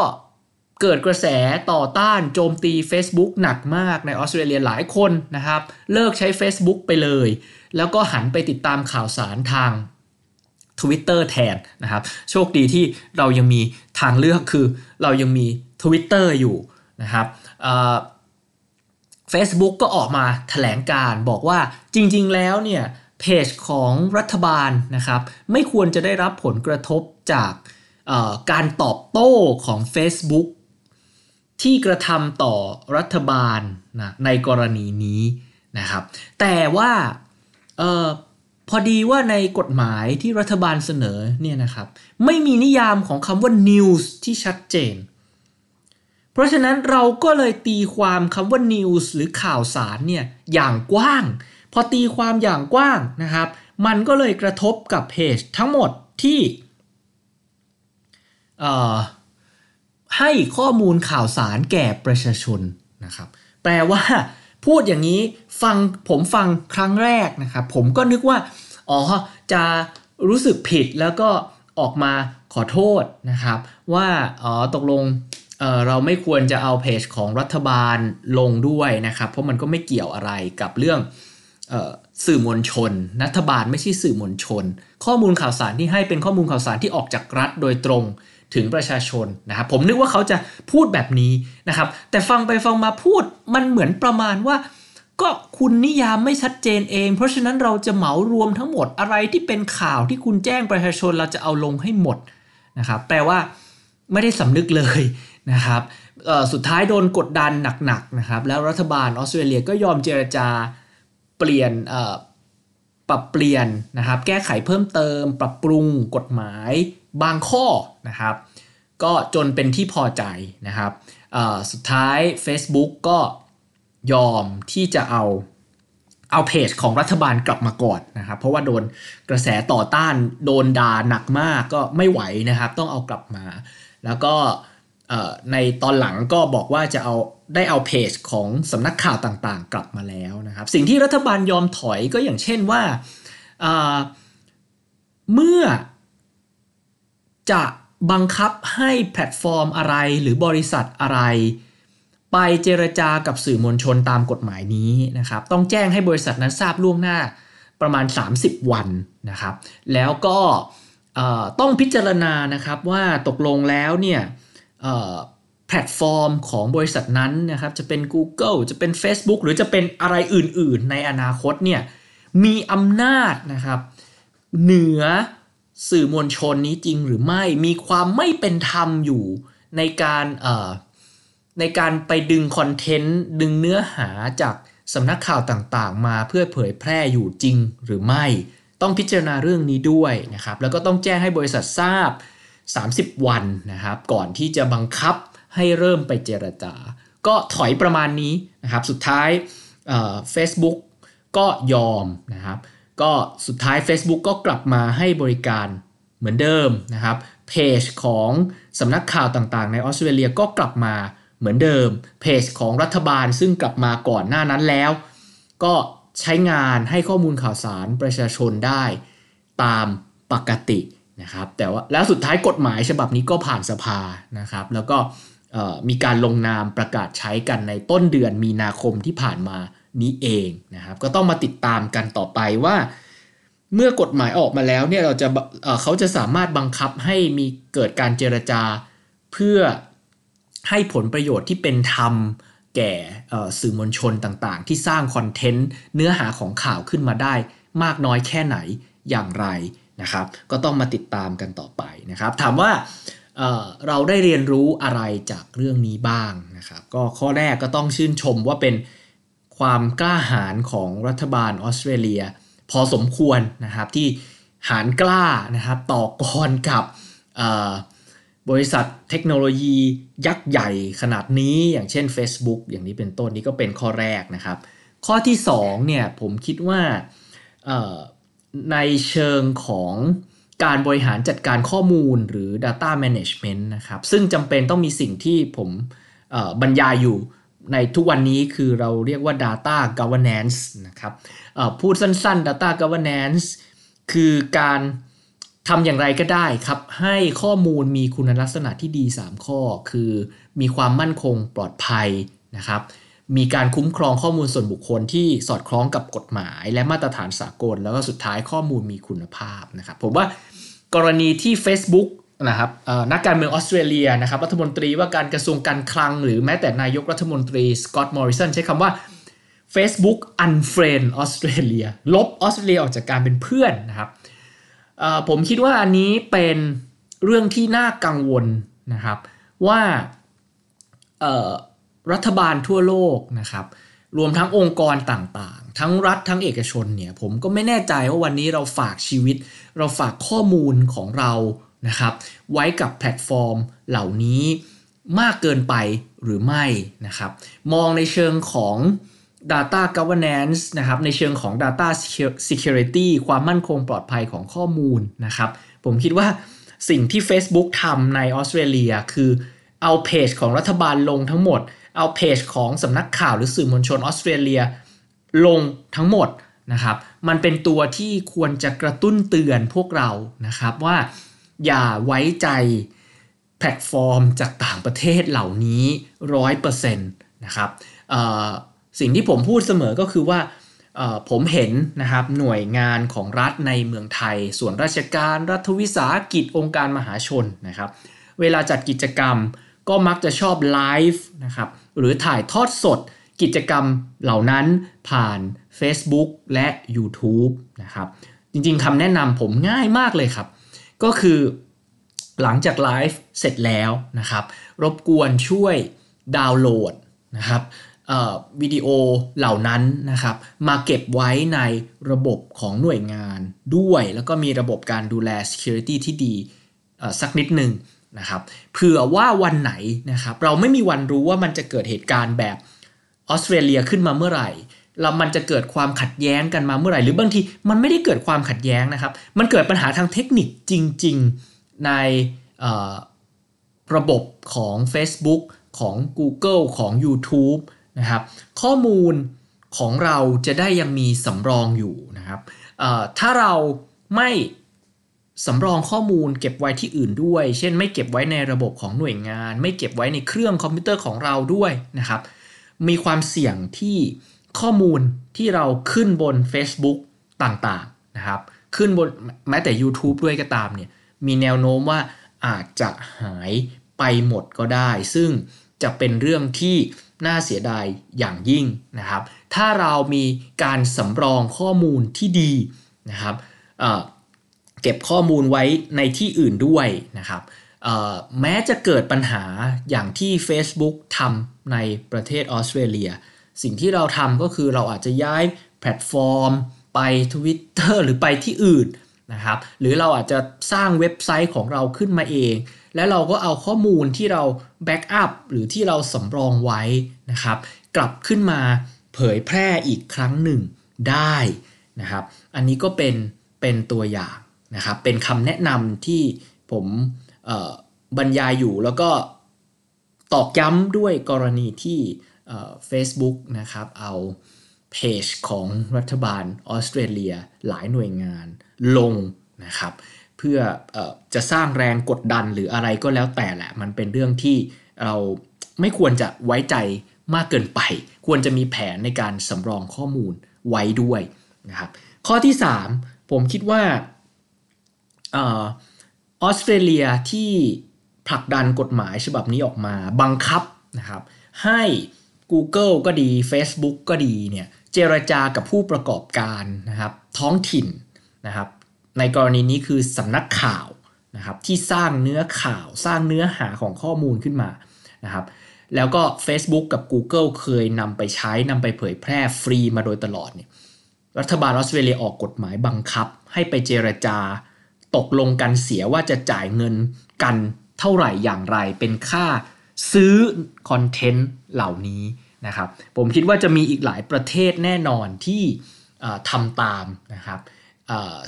เกิดกระแสต่อต้านโจมตี Facebook หนักมากในออสเตรเลียหลายคนนะครับ เลิกใช้ Facebook ไปเลย แล้วก็หันไปติดตามข่าวสารทาง Twitter แทนนะครับ โชคดีที่เรายังมีทางเลือกคือเรายังมี Twitter อยู่นะครับเฟซบุ๊กก็ออกมาถแถลงการบอกว่าจริงๆแล้วเนี่ยเพจของรัฐบาลนะครับไม่ควรจะได้รับผลกระทบจาก การตอบโต้ของ Facebook ที่กระทำต่อรัฐบาลนะในกรณีนี้นะครับ แต่ว่าออพอดีว่าในกฎหมายที่รัฐบาลเสนอเนี่ยนะครับไม่มีนิยามของคำว่า news ที่ชัดเจน เพราะฉะนั้นเราก็เลยตีความคำว่า news หรือข่าวสารเนี่ยอย่างกว้าง พอตีความอย่างกว้างนะครับ มันก็เลยกระทบกับเพจทั้งหมดที่ ให้ข้อมูลข่าวสารแก่ประชาชนนะครับ แปลว่าพูดอย่างนี้ฟังผมฟังครั้งแรกนะครับ ผมก็นึกว่าอ๋อจะรู้สึกผิดแล้วก็ออกมาขอโทษนะครับ ว่าอ๋อตกลงเเราไม่ควรจะเอาเพจของรัฐบาลลงด้วยนะครับ เพราะมันก็ไม่เกี่ยวอะไรกับเรื่องออสื่อมวลชน รัฐบาลไม่ใช่สื่อมวลชน ข้อมูลข่าวสารที่ให้เป็นข้อมูลข่าวสารที่ออกจากรัฐโดยตรง ถึงประชาชนนะครับผมนึกว่าเขาจะพูดแบบนี้นะครับแต่ฟังไปฟังมาพูดมันเหมือนประมาณว่า ก็คุณนิยามไม่ชัดเจนเอง เพราะฉะนั้นเราจะเหมารวมทั้งหมดอะไรที่เป็นข่าวที่คุณแจ้งประชาชนเราจะเอาลงให้หมดนะครับแปลว่าไม่ได้สำนึกเลยนะครับสุดท้ายโดนกดดันหนักๆนะครับแล้วรัฐบาลออสเตรเลียก็ยอมเจรจาเปลี่ยนปรับเปลี่ยนนะครับแก้ไขเพิ่มเติม ปรับปรุงกฎหมาย บางข้อนะครับ ก็จนเป็นที่พอใจนะครับสุดท้าย Facebook ก็ยอมที่จะเอาเอาเพจของรัฐบาลกลับมาก่อนนะครับ เพราะว่าโดนกระแสต่อต้านโดนด่าหนักมากก็ไม่ไหวนะครับ ต้องเอากลับมา แล้วก็ในตอนหลังก็บอกว่าจะเอาได้เอาเพจของสำนักข่าวต่างๆ กลับมาแล้วนะครับ สิ่งที่รัฐบาลยอมถอยก็อย่างเช่นว่าเมื่อ จะบังคับให้แพลตฟอร์มอะไรหรือบริษัทอะไร ไปเจรจากับสื่อมวลชนตามกฎหมายนี้นะครับ ต้องแจ้งให้บริษัทนั้นทราบล่วงหน้าประมาณ 30 วันนะครับ แล้วก็ต้องพิจารณานะครับว่าตกลงแล้วเนี่ยแพลตฟอร์มของบริษัทนั้นนะครับจะเป็น Google จะเป็น Facebook หรือจะเป็นอะไรอื่น ๆ ในอนาคตเนี่ยมีอำนาจนะครับเหนือ สื่อมวลชนนี้จริงหรือไม่มีความไม่เป็นธรรมอยู่ในการในการไปดึงคอนเทนต์ดึงเนื้อหาจากสำนักข่าวต่างๆ มาเพื่อเผยแพร่อยู่จริงหรือไม่ ต้องพิจารณาเรื่องนี้ด้วยนะครับแล้วก็ต้องแจ้งให้บริษัททราบ 30 วันนะครับก่อนที่จะบังคับให้เริ่มไปเจรจา ก็ถอยประมาณนี้นะครับสุดท้ายเฟซบุ๊กก็ยอมนะครับ ก็สุดท้าย Facebook ก็กลับมาให้บริการเหมือนเดิมนะครับ เพจของสำนักข่าวต่างๆ ในออสเตรเลียก็กลับมาเหมือนเดิม เพจของรัฐบาลซึ่งกลับมาก่อนหน้านั้นแล้ว ก็ใช้งานให้ข้อมูลข่าวสารประชาชนได้ตามปกตินะครับ แต่ว่าแล้วสุดท้ายกฎหมายฉบับนี้ก็ผ่านสภานะครับ แล้วก็มีการลงนามประกาศใช้กันในต้นเดือนมีนาคมที่ผ่านมา นี้เองนะครับ ก็ต้องมาติดตามกันต่อไปว่า เมื่อกฎหมายออกมาแล้วเนี่ยเราจะเขาจะสามารถบังคับให้มีเกิดการเจรจาเพื่อให้ผลประโยชน์ที่เป็นธรรมแก่สื่อมวลชนต่างๆ ที่สร้างคอนเทนต์เนื้อหาของข่าวขึ้นมาได้ มากน้อยแค่ไหนอย่างไรนะครับ ก็ต้องมาติดตามกันต่อไปนะครับ ถามว่าเเราได้เรียนรู้อะไรจากเรื่องนี้บ้างนะครับ ก็ข้อแรกก็ต้องชื่นชมว่าเป็น ความกล้าหาญของรัฐบาลออสเตรเลีย พอสมควรนะครับที่หารกล้านะครับต่อกรกับบริษัทเทคโนโลยียักษ์ใหญ่ขนาดนี้อย่างเช่น Facebook อย่างนี้เป็นต้นนี้ก็เป็นข้อแรกนะครับ ข้อที่2เนี่ยผมคิดว่าในเชิงของการบริหารจัดการข้อมูลหรือ Data Management นะครับซึ่งจำเป็นต้องมีสิ่งที่ผมบรรยายอยู่ ในทุกวันนี้คือเราเรียกว่า data governance นะครับพูดสั้นๆ data governance คือการทำอย่างไรก็ได้ครับ ให้ข้อมูลมีคุณลักษณะที่ดี 3 ข้อ คือมีความมั่นคงปลอดภัยนะครับ มีการคุ้มครองข้อมูลส่วนบุคคลที่สอดคล้องกับกฎหมาย และมาตรฐานสากล แล้วก็สุดท้ายข้อมูลมีคุณภาพนะครับ ผมว่ากรณีที่ Facebook นะครับนักการเมืองออสเตรเลียนะครับรัฐมนตรีว่าการกระทรวงการคลัง หรือแม้แต่นายกรัฐมนตรีสกอตต์มอริสันใช้คำว่า Facebook unfriend ออสเตรเลียลบออสเตรเลียออกจากการเป็นเพื่อนนะครับผมคิดว่าอันนี้เป็นเรื่องที่น่ากังวลนะครับว่ารัฐบาลทั่วโลกนะครับรวมทั้งองค์กรต่างๆ ทั้งรัฐทั้งเอกชนเนี่ยผมก็ไม่แน่ใจว่าวันนี้เราฝากชีวิต เราฝากข้อมูลของเรา นะครับไว้กับแพลตฟอร์มเหล่านี้มากเกินไปหรือไม่นะครับมองในเชิงของ Data Governance นะครับในเชิงของ Data Security ความมั่นคงปลอดภัยของข้อมูลนะครับผมคิดว่าสิ่งที่ Facebook ทำในออสเตรเลียคือเอาเพจของรัฐบาลลงทั้งหมด เอาเพจของสำนักข่าวหรือสื่อมวลชนออสเตรเลียลงทั้งหมดนะครับ มันเป็นตัวที่ควรจะกระตุ้นเตือนพวกเรานะครับว่า อย่าไว้ใจแพลตฟอร์มจากต่างประเทศเหล่านี้ร้อยเปอร์เซ็นต์นะครับสิ่งที่ผมพูดเสมอก็คือว่าผมเห็นนะครับหน่วยงานของรัฐในเมืองไทย ส่วนราชการรัฐวิสาหกิจองค์การมหาชนนะครับเวลาจัดกิจกรรมก็มักจะชอบไลฟ์นะครับหรือถ่ายทอดสดกิจกรรมเหล่านั้นผ่าน Facebook และ YouTube นะครับจริงๆคำแนะนำผมง่ายมากเลยครับ ก็คือหลังจากไลฟ์เสร็จแล้วนะครับ รบกวนช่วยดาวน์โหลดนะครับวิดีโอเหล่านั้นนะครับ มาเก็บไว้ในระบบของหน่วยงานด้วย แล้วก็มีระบบการดูแล Security ที่ดีสักนิดหนึ่งนะครับเผื่อว่าวันไหนนะครับ เราไม่มีวันรู้ว่ามันจะเกิดเหตุการณ์แบบออสเตรเลียขึ้นมาเมื่อไหร่ แล้วมันจะเกิดความขัดแย้งกันมาเมื่อไหร่ หรือบางทีมันไม่ได้เกิดความขัดแย้งนะครับ มันเกิดปัญหาทางเทคนิคจริง ๆ ในระบบของ Facebook ของ Google ของ YouTube นะครับ ข้อมูลของเราจะได้ยังมีสำรองอยู่นะครับถ้าเราไม่สำรองข้อมูลเก็บไว้ที่อื่นด้วย เช่น ไม่เก็บไว้ในระบบของหน่วยงาน ไม่เก็บไว้ในเครื่องคอมพิวเตอร์ของเราด้วยนะครับ มีความเสี่ยงที่ ข้อมูลที่เราขึ้นบน Facebook ต่างๆนะครับ ขึ้นบนแม้แต่ YouTube ด้วยก็ตามเนี่ยมีแนวโน้มว่าอาจจะหายไปหมดก็ได้ ซึ่งจะเป็นเรื่องที่น่าเสียดายอย่างยิ่งนะครับ ถ้าเรามีการสำรองข้อมูลที่ดีนะครับเเก็บข้อมูลไว้ในที่อื่นด้วยนะครับแม้จะเกิดปัญหาอย่างที่ Facebook ทำในประเทศออสเตรเลีย สิ่งที่เราทำก็คือเราอาจจะย้ายแพลตฟอร์ม ไป Twitter หรือไปที่อื่นนะครับหรือเราอาจจะสร้างเว็บไซต์ของเราขึ้นมาเอง แล้วเราก็เอาข้อมูลที่เรา backup หรือที่เราสำรองไว้นะครับกลับขึ้นมาเผยแพร่อีกครั้งหนึ่งได้นะครับอันนี้ก็เป็นเป็นตัวอย่างนะครับเป็นคำแนะนำที่ผมบรรยายอยู่แล้วก็ตอกย้ำด้วยกรณีที่ เฟซบุ๊กนะครับเอาเพจของรัฐบาลออสเตรเลียหลายหน่วยงานลงนะครับ เพื่ออจะสร้างแรงกดดันหรืออะไรก็แล้วแต่แหละ มันเป็นเรื่องที่เราไม่ควรจะไว้ใจมากเกินไป ควรจะมีแผนในการสำรองข้อมูลไว้ด้วยนะครับ ข้อที่ 3 ผมคิดว่าออสเตรเลียที่ผลักดันกฎหมายฉบับนี้ออกมาบังคับนะครับให้ Google ก็ดี Facebook ก็ดีเนี่ยเจรจากับผู้ประกอบการนะครับท้องถิ่นนะครับในกรณีนี้คือสำนักข่าวนะครับที่สร้างเนื้อข่าวสร้างเนื้อหาของข้อมูลขึ้นมานะครับแล้วก็ Facebook กับ Google เคยนำไปใช้นำไปเผยแพร่ฟรีมาโดยตลอดเนี่ยรัฐบาลออสเตรเลียออกกฎหมายบังคับ ให้ไปเจรจาตกลงกันเสียว่าจะจ่ายเงินกันเท่าไหร่อย่างไรเป็นค่า ซื้อคอนเทนต์เหล่านี้นะครับผมคิดว่าจะมีอีกหลายประเทศแน่นอนที่ทำตามนะครับ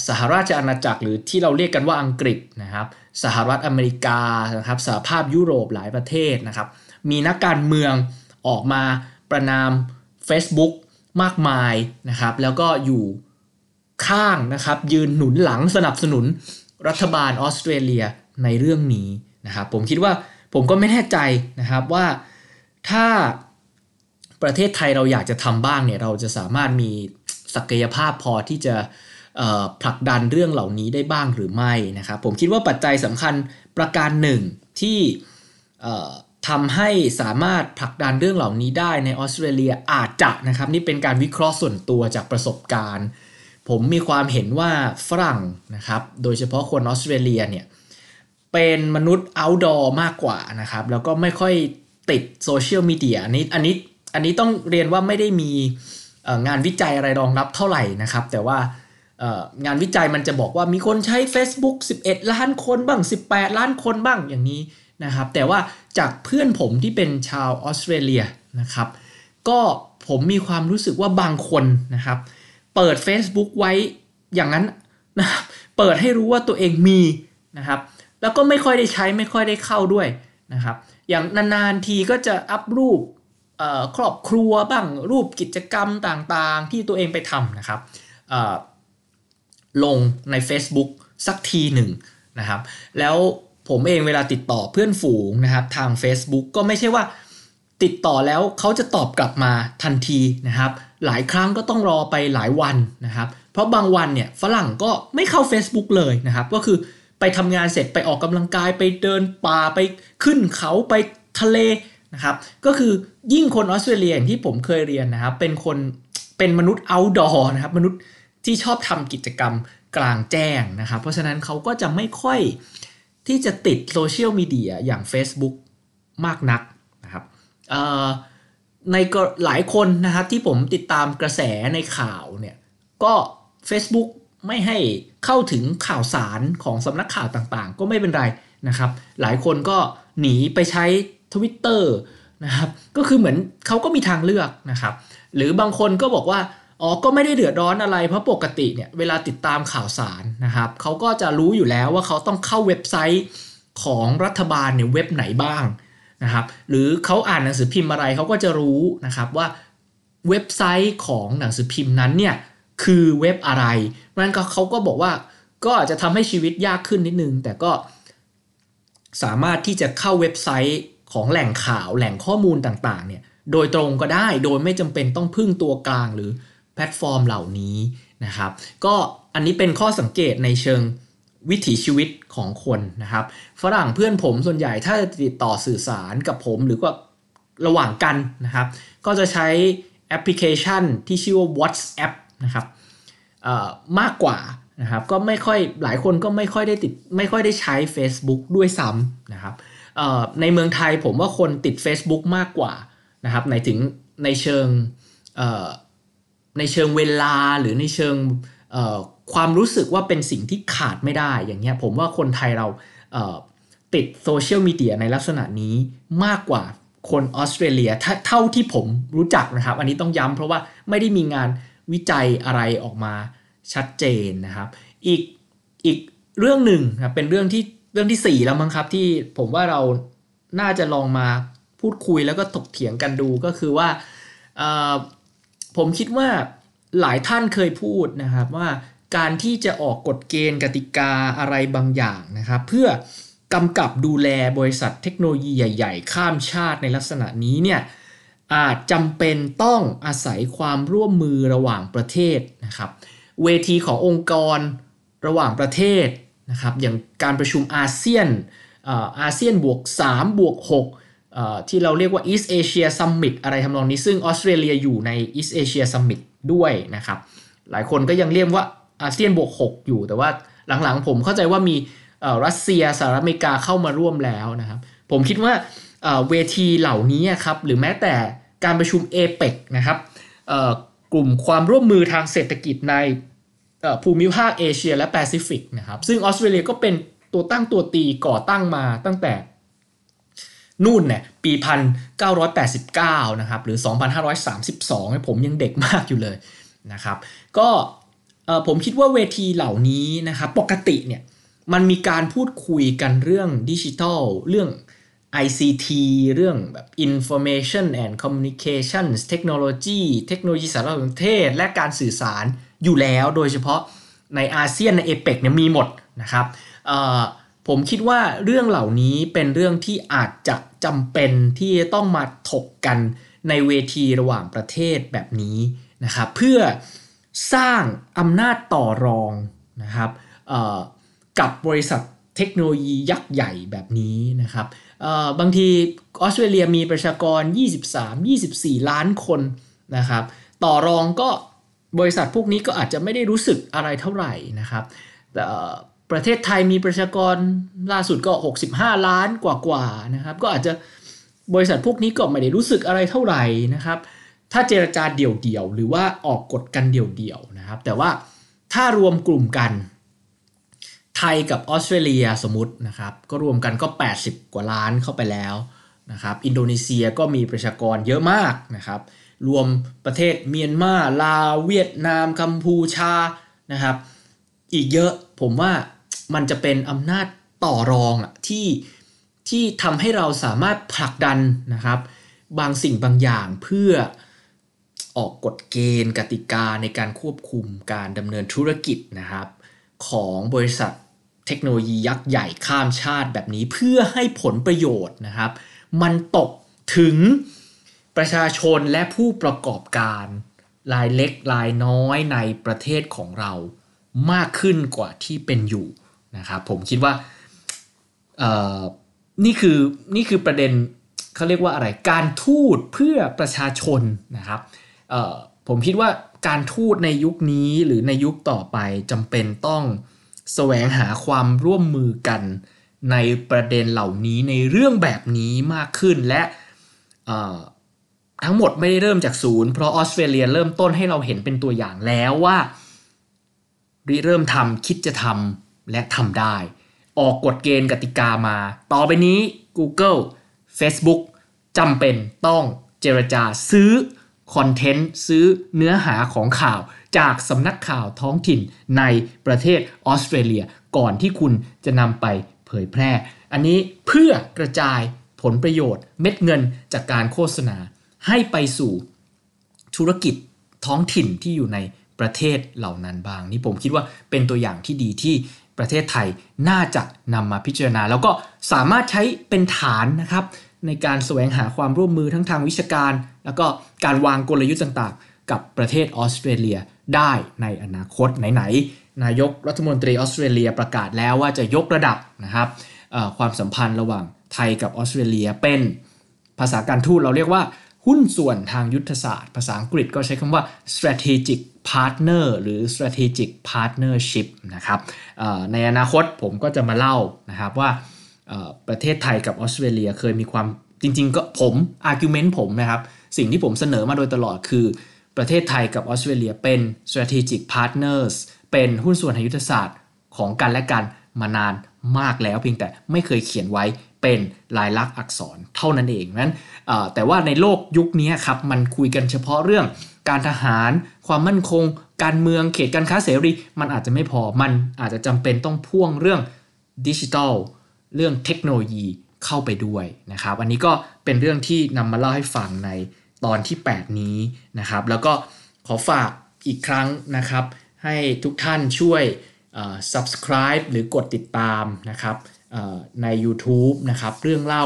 สหราชอาณาจักรหรือที่เราเรียกกันว่าอังกฤษนะครับ สหรัฐอเมริกานะครับสหภาพยุโรปหลายประเทศนะครับ มีนักการเมืองออกมาประนาม Facebook มากมายนะครับ แล้วก็อยู่ข้างนะครับ ยืนหนุนหลังสนับสนุนรัฐบาลออสเตรเลียในเรื่องนี้นะครับ ผมคิดว่า ผมก็ไม่แน่ใจนะครับว่าถ้าประเทศไทยเราอยากจะทำบ้างเนี่ยเราจะสามารถมีศักยภาพพอที่จะผลักดันเรื่องเหล่านี้ได้บ้างหรือไม่นะครับผมคิดว่าปัจจัยสำคัญประการหนึ่งที่ทำให้สามารถผลักดันเรื่องเหล่านี้ได้ในออสเตรเลียอาจจะนะครับนี่เป็นการวิเคราะห์ส่วนตัวจากประสบการณ์ ผมมีความเห็นว่าฝรั่งนะครับโดยเฉพาะคนออสเตรเลียเนี่ยเป็นมนุษย์ outdoor มากกว่านะครับ แล้วก็ไม่ค่อยติดโซเชียลมีเดียอันนี้อันนี้อันนี้ต้องเรียนว่าไม่ได้มีงานวิจัยอะไรรองรับเท่าไหร่นะครับ แต่ว่างานวิจัยมันจะบอกว่ามีคนใช้ Facebook 11 ล้านคนบ้าง 18 ล้านคนบ้างอย่างนี้นะครับ แต่ว่าจากเพื่อนผมที่เป็นชาวออสเตรเลียนะครับ ก็ผมมีความรู้สึกว่าบางคนนะครับ เปิด Facebook ไว้อย่างนั้นนะครับเปิดให้รู้ว่าตัวเองมีนะครับ แล้วก็ไม่ค่อยได้ใช้ไม่ค่อยได้เข้าด้วยนะครับ อย่างนานๆทีก็จะอัพรูปครอบครัวบ้างรูปกิจกรรมต่างๆ ที่ตัวเองไปทำนะครับลงใน Facebook สักทีหนึ่งนะครับ แล้วผมเองเวลาติดต่อเพื่อนฝูงนะครับทาง Facebook ก็ไม่ใช่ว่าติดต่อแล้วเขาจะตอบกลับมาทันทีนะครับ หลายครั้งก็ต้องรอไปหลายวันนะครับ เพราะบางวันเนี่ยฝรั่งก็ไม่เข้า Facebook เลยนะครับ ก็คือ ไปทำงานเสร็จไปออกกำลังกายไปเดินป่าไปขึ้นเขาไปทะเลนะครับ ก็คือยิ่งคนออสเตรเลียอย่างที่ผมเคยเรียนนะครับ เป็นคนเป็นมนุษย์ outdoor นะครับ มนุษย์ที่ชอบทำกิจกรรมกลางแจ้งนะครับ เพราะฉะนั้นเขาก็จะไม่ค่อยที่จะติดโซเชียลมีเดียอย่าง Facebook มากนักนะครับในหลายคนนะครับที่ผมติดตามกระแสในข่าวเนี่ยก็ Facebook ไม่ให้เข้าถึงข่าวสารของสำนักข่าวต่างๆ ก็ไม่เป็นไรนะครับ หลายคนก็หนีไปใช้ Twitter นะครับก็คือเหมือนเขาก็มีทางเลือกนะครับ หรือบางคนก็บอกว่าอ๋อก็ไม่ได้เดือดร้อนอะไรเพราะปกติเนี่ยเวลาติดตามข่าวสารนะครับเขาก็จะรู้อยู่แล้วว่าเขาต้องเข้าเว็บไซต์ของรัฐบาลเนี่ยเว็บไหนบ้างนะครับ หรือเขาอ่านหนังสือพิมพ์อะไรเขาก็จะรู้นะครับว่าเว็บไซต์ของหนังสือพิมพ์นั้นเนี่ย คือเว็บอะไรนั้นเขาก็บอกว่าก็อาจจะทำให้ชีวิตยากขึ้นนิดนึง แต่ก็สามารถที่จะเข้าเว็บไซต์ของแหล่งข่าวแหล่งข้อมูลต่างๆเนี่ยโดยตรงก็ได้โดยไม่จำเป็นต้องพึ่งตัวกลางหรือแพลตฟอร์มเหล่านี้นะครับ ก็อันนี้เป็นข้อสังเกตในเชิงวิถีชีวิตของคนนะครับ ฝรั่งเพื่อนผมส่วนใหญ่ถ้าจะติดต่อสื่อสารกับผมหรือว่าระหว่างกันนะครับ ก็จะใช้แอปพลิเคชันที่ชื่อว่า WhatsApp นะครับมากกว่านะครับก็ไม่ค่อยหลายคนก็ไม่ค่อยได้ติดไม่ค่อยได้ใช้ Facebook ด้วยซ้ำนะครับในเมืองไทยผมว่าคนติด Facebook มากกว่านะครับในถึงในเชิงในเชิงเวลาหรือในเชิงความรู้สึกว่าเป็นสิ่งที่ขาดไม่ได้อย่างเงี้ยผมว่าคนไทยเราติดโซเชียลมีเดียในลักษณะนี้มากกว่าคนออสเตรเลียเท่าที่ผมรู้จักนะครับ อันนี้ต้องย้ำเพราะว่าไม่ได้มีงาน วิจัยอะไรออกมาชัดเจนนะครับ อีกอีกเรื่องหนึ่งนะเป็นเรื่องที่เรื่องที่ 4 แล้วมั้งครับที่ผมว่าเราน่าจะลองมาพูดคุยแล้วก็ถกเถียงกันดูก็คือว่าผมคิดว่าหลายท่านเคยพูดนะครับว่าการที่จะออกกฎเกณฑ์กติกาอะไรบางอย่างนะครับ เพื่อกำกับดูแลบริษัทเทคโนโลยีใหญ่ ๆ ข้ามชาติในลักษณะนี้เนี่ย อาจจำเป็นต้องอาศัยความร่วมมือระหว่างประเทศนะครับ เวทีขององค์กรระหว่างประเทศนะครับ อย่างการประชุมอาเซียนอาเซียนบวก3บวก6ที่เราเรียกว่า East Asia Summit อะไรทำนองนี้ซึ่งออสเตรเลียอยู่ใน East Asia Summit ด้วยนะครับ หลายคนก็ยังเรียกว่าอาเซียนบวก6อยู่ แต่ว่าหลังๆผมเข้าใจว่ามีรัสเซียสหรัฐอเมริกาเข้ามาร่วมแล้วนะครับ ผมคิดว่าเวทีเหล่านี้ครับหรือแม้แต่ การประชุมเอเปกนะครับกลุ่มความร่วมมือทางเศรษฐกิจในภูมิภาคเอเชียและแปซิฟิกนะครับซึ่งออสเตรเลียก็เป็นตัวตั้งตัวตีก่อตั้งมาตั้งแต่นู่นเนี่ยปี 1989 นะครับ หรือ 2532 ผมยังเด็กมากอยู่เลยนะครับ ก็ผมคิดว่าเวทีเหล่านี้นะครับ ปกติเนี่ยมันมีการพูดคุยกันเรื่องดิจิทัล เรื่อง ICT เรื่องแบบ Information and Communications Technology เทคโนโลยีสารสนเทศ และการสื่อสารอยู่แล้วโดยเฉพาะในอาเซียนในเอเปกเนี่ยมีหมดนะครับผมคิดว่าเรื่องเหล่านี้เป็นเรื่องที่อาจจะจำเป็นที่ต้องมาถกกันในเวทีระหว่างประเทศแบบนี้นะครับเพื่อสร้างอำนาจต่อรองนะครับกับบริษัทเทคโนโลยียักษ์ใหญ่แบบนี้นะครับ บางทีออสเตรเลียมีประชากร 23-24 ล้านคนนะครับ ต่อรองก็บริษัทพวกนี้ก็อาจจะไม่ได้รู้สึกอะไรเท่าไหร่นะครับแต่ประเทศไทยมีประชากรล่าสุดก็ 65 ล้านกว่าๆนะครับ ก็อาจจะบริษัทพวกนี้ก็ไม่ได้รู้สึกอะไรเท่าไหร่นะครับ ถ้าเจรจาเดี่ยวๆหรือว่าออกกฎกันเดี่ยวๆนะครับ แต่ว่าถ้ารวมกลุ่มกัน ไทยกับออสเตรเลียสมมตินะครับก็รวมกันก็ 80 กว่าล้านเข้าไปแล้วนะครับอินโดนีเซียก็มีประชากรเยอะมากนะครับรวมประเทศเมียนมาลาวเวียดนามกัมพูชานะครับอีกเยอะผมว่ามันจะเป็นอำนาจต่อรองที่ที่ทำให้เราสามารถผลักดันนะครับ บางสิ่งบางอย่างเพื่อออกกฎเกณฑ์กติกาในการควบคุมการดำเนินธุรกิจนะครับ ของบริษัท เทคโนโลยียักษ์ใหญ่ข้ามชาติแบบนี้เพื่อให้ผลประโยชน์นะครับ มันตกถึงประชาชนและผู้ประกอบการรายเล็กรายน้อยในประเทศของเรามากขึ้นกว่าที่เป็นอยู่นะครับผมคิดว่านี่คือนี่คือประเด็นเขาเรียกว่าอะไรการทูตเพื่อประชาชนนะครับผมคิดว่าการทูตในยุคนี้หรือในยุคต่อไปจำเป็นต้อง แสวงหาความร่วมมือกันในประเด็นเหล่านี้ในเรื่องแบบนี้มากขึ้นและทั้งหมดไม่ได้เริ่มจากศูนย์เพราะออสเตรเลียเริ่มต้นให้เราเห็นเป็นตัวอย่างแล้วว่าริเริ่มทำคิดจะทำและทำได้ ออกกฎเกณฑ์กติกามา ต่อไปนี้ Google Facebook จำเป็นต้องเจรจาซื้อคอนเทนต์ซื้อเนื้อหาของข่าว จากสำนักข่าวท้องถิ่นในประเทศออสเตรเลีย ก่อนที่คุณจะนำไปเผยแพร่ อันนี้เพื่อกระจายผลประโยชน์เม็ดเงินจากการโฆษณาให้ไปสู่ธุรกิจท้องถิ่นที่อยู่ในประเทศเหล่านั้นบ้าง นี่ผมคิดว่าเป็นตัวอย่างที่ดีที่ประเทศไทยน่าจะนำมาพิจารณา แล้วก็สามารถใช้เป็นฐานนะครับ ในการแสวงหาความร่วมมือทั้งทางวิชาการ แล้วก็การวางกลยุทธ์ต่างๆ กับประเทศออสเตรเลีย ได้ในอนาคตไหนๆนายกรัฐมนตรีออสเตรเลียประกาศแล้วว่าจะยกระดับนะครับความสัมพันธ์ระหว่างไทยกับออสเตรเลียเป็นภาษาการทูตเราเรียกว่าหุ้นส่วนทางยุทธศาสตร์ ภาษาอังกฤษก็ใช้คำว่า strategic partner หรือ strategic partnership นะครับในอนาคตผมก็จะมาเล่านะครับว่าประเทศไทยกับออสเตรเลียเคยมีความจริง ๆ ก็ผม argument ผมนะครับ สิ่งที่ผมเสนอมาโดยตลอดคือ ประเทศไทยกับออสเตรเลียเป็น strategic partners เป็นหุ้นส่วนทางยุทธศาสตร์ของกันและกันมานานมากแล้วเพียงแต่ไม่เคยเขียนไว้เป็นลายลักษณ์อักษรเท่านั้นเองนั้นแต่ว่าในโลกยุคนี้ครับมันคุยกันเฉพาะเรื่องการทหาร ความมั่นคง การเมืองเขตการค้าเสรี มันอาจจะไม่พอมันอาจจะจำเป็นต้องพ่วงเรื่องดิจิทัลเรื่องเทคโนโลยีเข้าไปด้วยนะครับ อันนี้ก็เป็นเรื่องที่นำมาเล่าให้ฟังใน ตอนที่ 8 นี้นะครับ แล้วก็ขอฝากอีกครั้งนะครับ ให้ทุกท่านช่วย subscribe หรือกดติดตามนะครับใน YouTube นะครับ เรื่องเล่า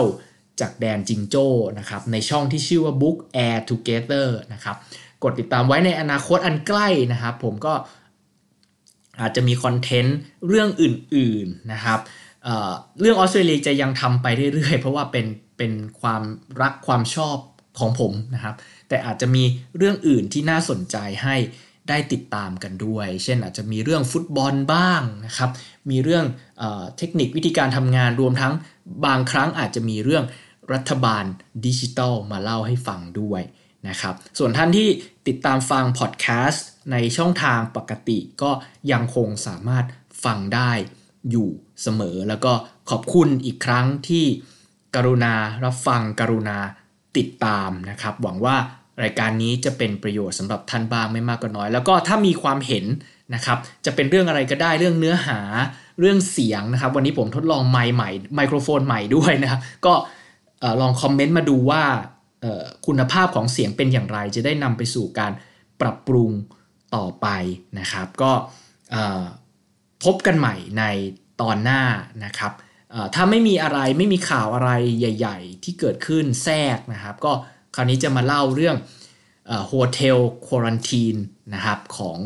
จากแดนจิงโจ้นะครับ ในช่องที่ชื่อว่า Book Air Together นะครับ กดติดตามไว้ในอนาคตอันใกล้นะครับ ผมก็อาจจะมีคอนเทนต์เรื่องอื่นๆนะครับเเรื่องออสเตรเลียจะยังทำไปเรื่อยๆ เพราะว่าเป็นเป็นความรักความชอบ ของผมนะครับ แต่อาจจะมีเรื่องอื่นที่น่าสนใจให้ได้ติดตามกันด้วย เช่นอาจจะมีเรื่องฟุตบอลบ้างนะครับ มีเรื่องเอเทคนิควิธีการทำงานรวมทั้งบางครั้งอาจจะมีเรื่องรัฐบาลดิจิทัลมาเล่าให้ฟังด้วยนะครับ ส่วนท่านที่ติดตามฟังพอดแคสต์ในช่องทางปกติก็ยังคงสามารถฟังได้อยู่เสมอ แล้วก็ขอบคุณอีกครั้งที่กรุณารับฟังกรุณา ติดตามนะครับ หวังว่ารายการนี้จะเป็นประโยชน์สำหรับท่านบ้างไม่มากก็น้อย แล้วก็ถ้ามีความเห็นนะครับ จะเป็นเรื่องอะไรก็ได้เรื่องเนื้อหาเรื่องเสียงนะครับ วันนี้ผมทดลองไมค์ใหม่ไมโครโฟนใหม่ด้วยนะครับก็ลองคอมเมนต์มาดูว่าคุณภาพของเสียงเป็นอย่างไร จะได้นำไปสู่การปรับปรุงต่อไปนะครับ ก็พบกันใหม่ในตอนหน้านะครับ ถ้าไม่มีอะไรไม่มีข่าวอะไรใหญ่ ๆ ที่เกิดขึ้นแทรกนะครับ ก็คราวนี้จะมาเล่าเรื่องโฮเทลควอรันทีนนะครับของ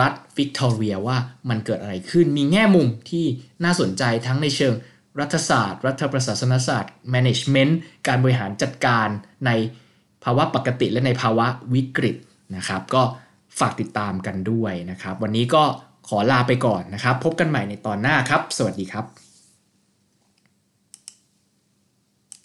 รัฐวิกตอเรียว่ามันเกิดอะไรขึ้น มีแง่มุมที่น่าสนใจทั้งในเชิงรัฐศาสตร์ รัฐประศาสนศาสตร์ management การบริหารจัดการในภาวะปกติและในภาวะวิกฤตนะครับ ก็ฝากติดตามกันด้วยนะครับ วันนี้ก็ขอลาไปก่อนนะครับ พบกันใหม่ในตอนหน้าครับ สวัสดีครับ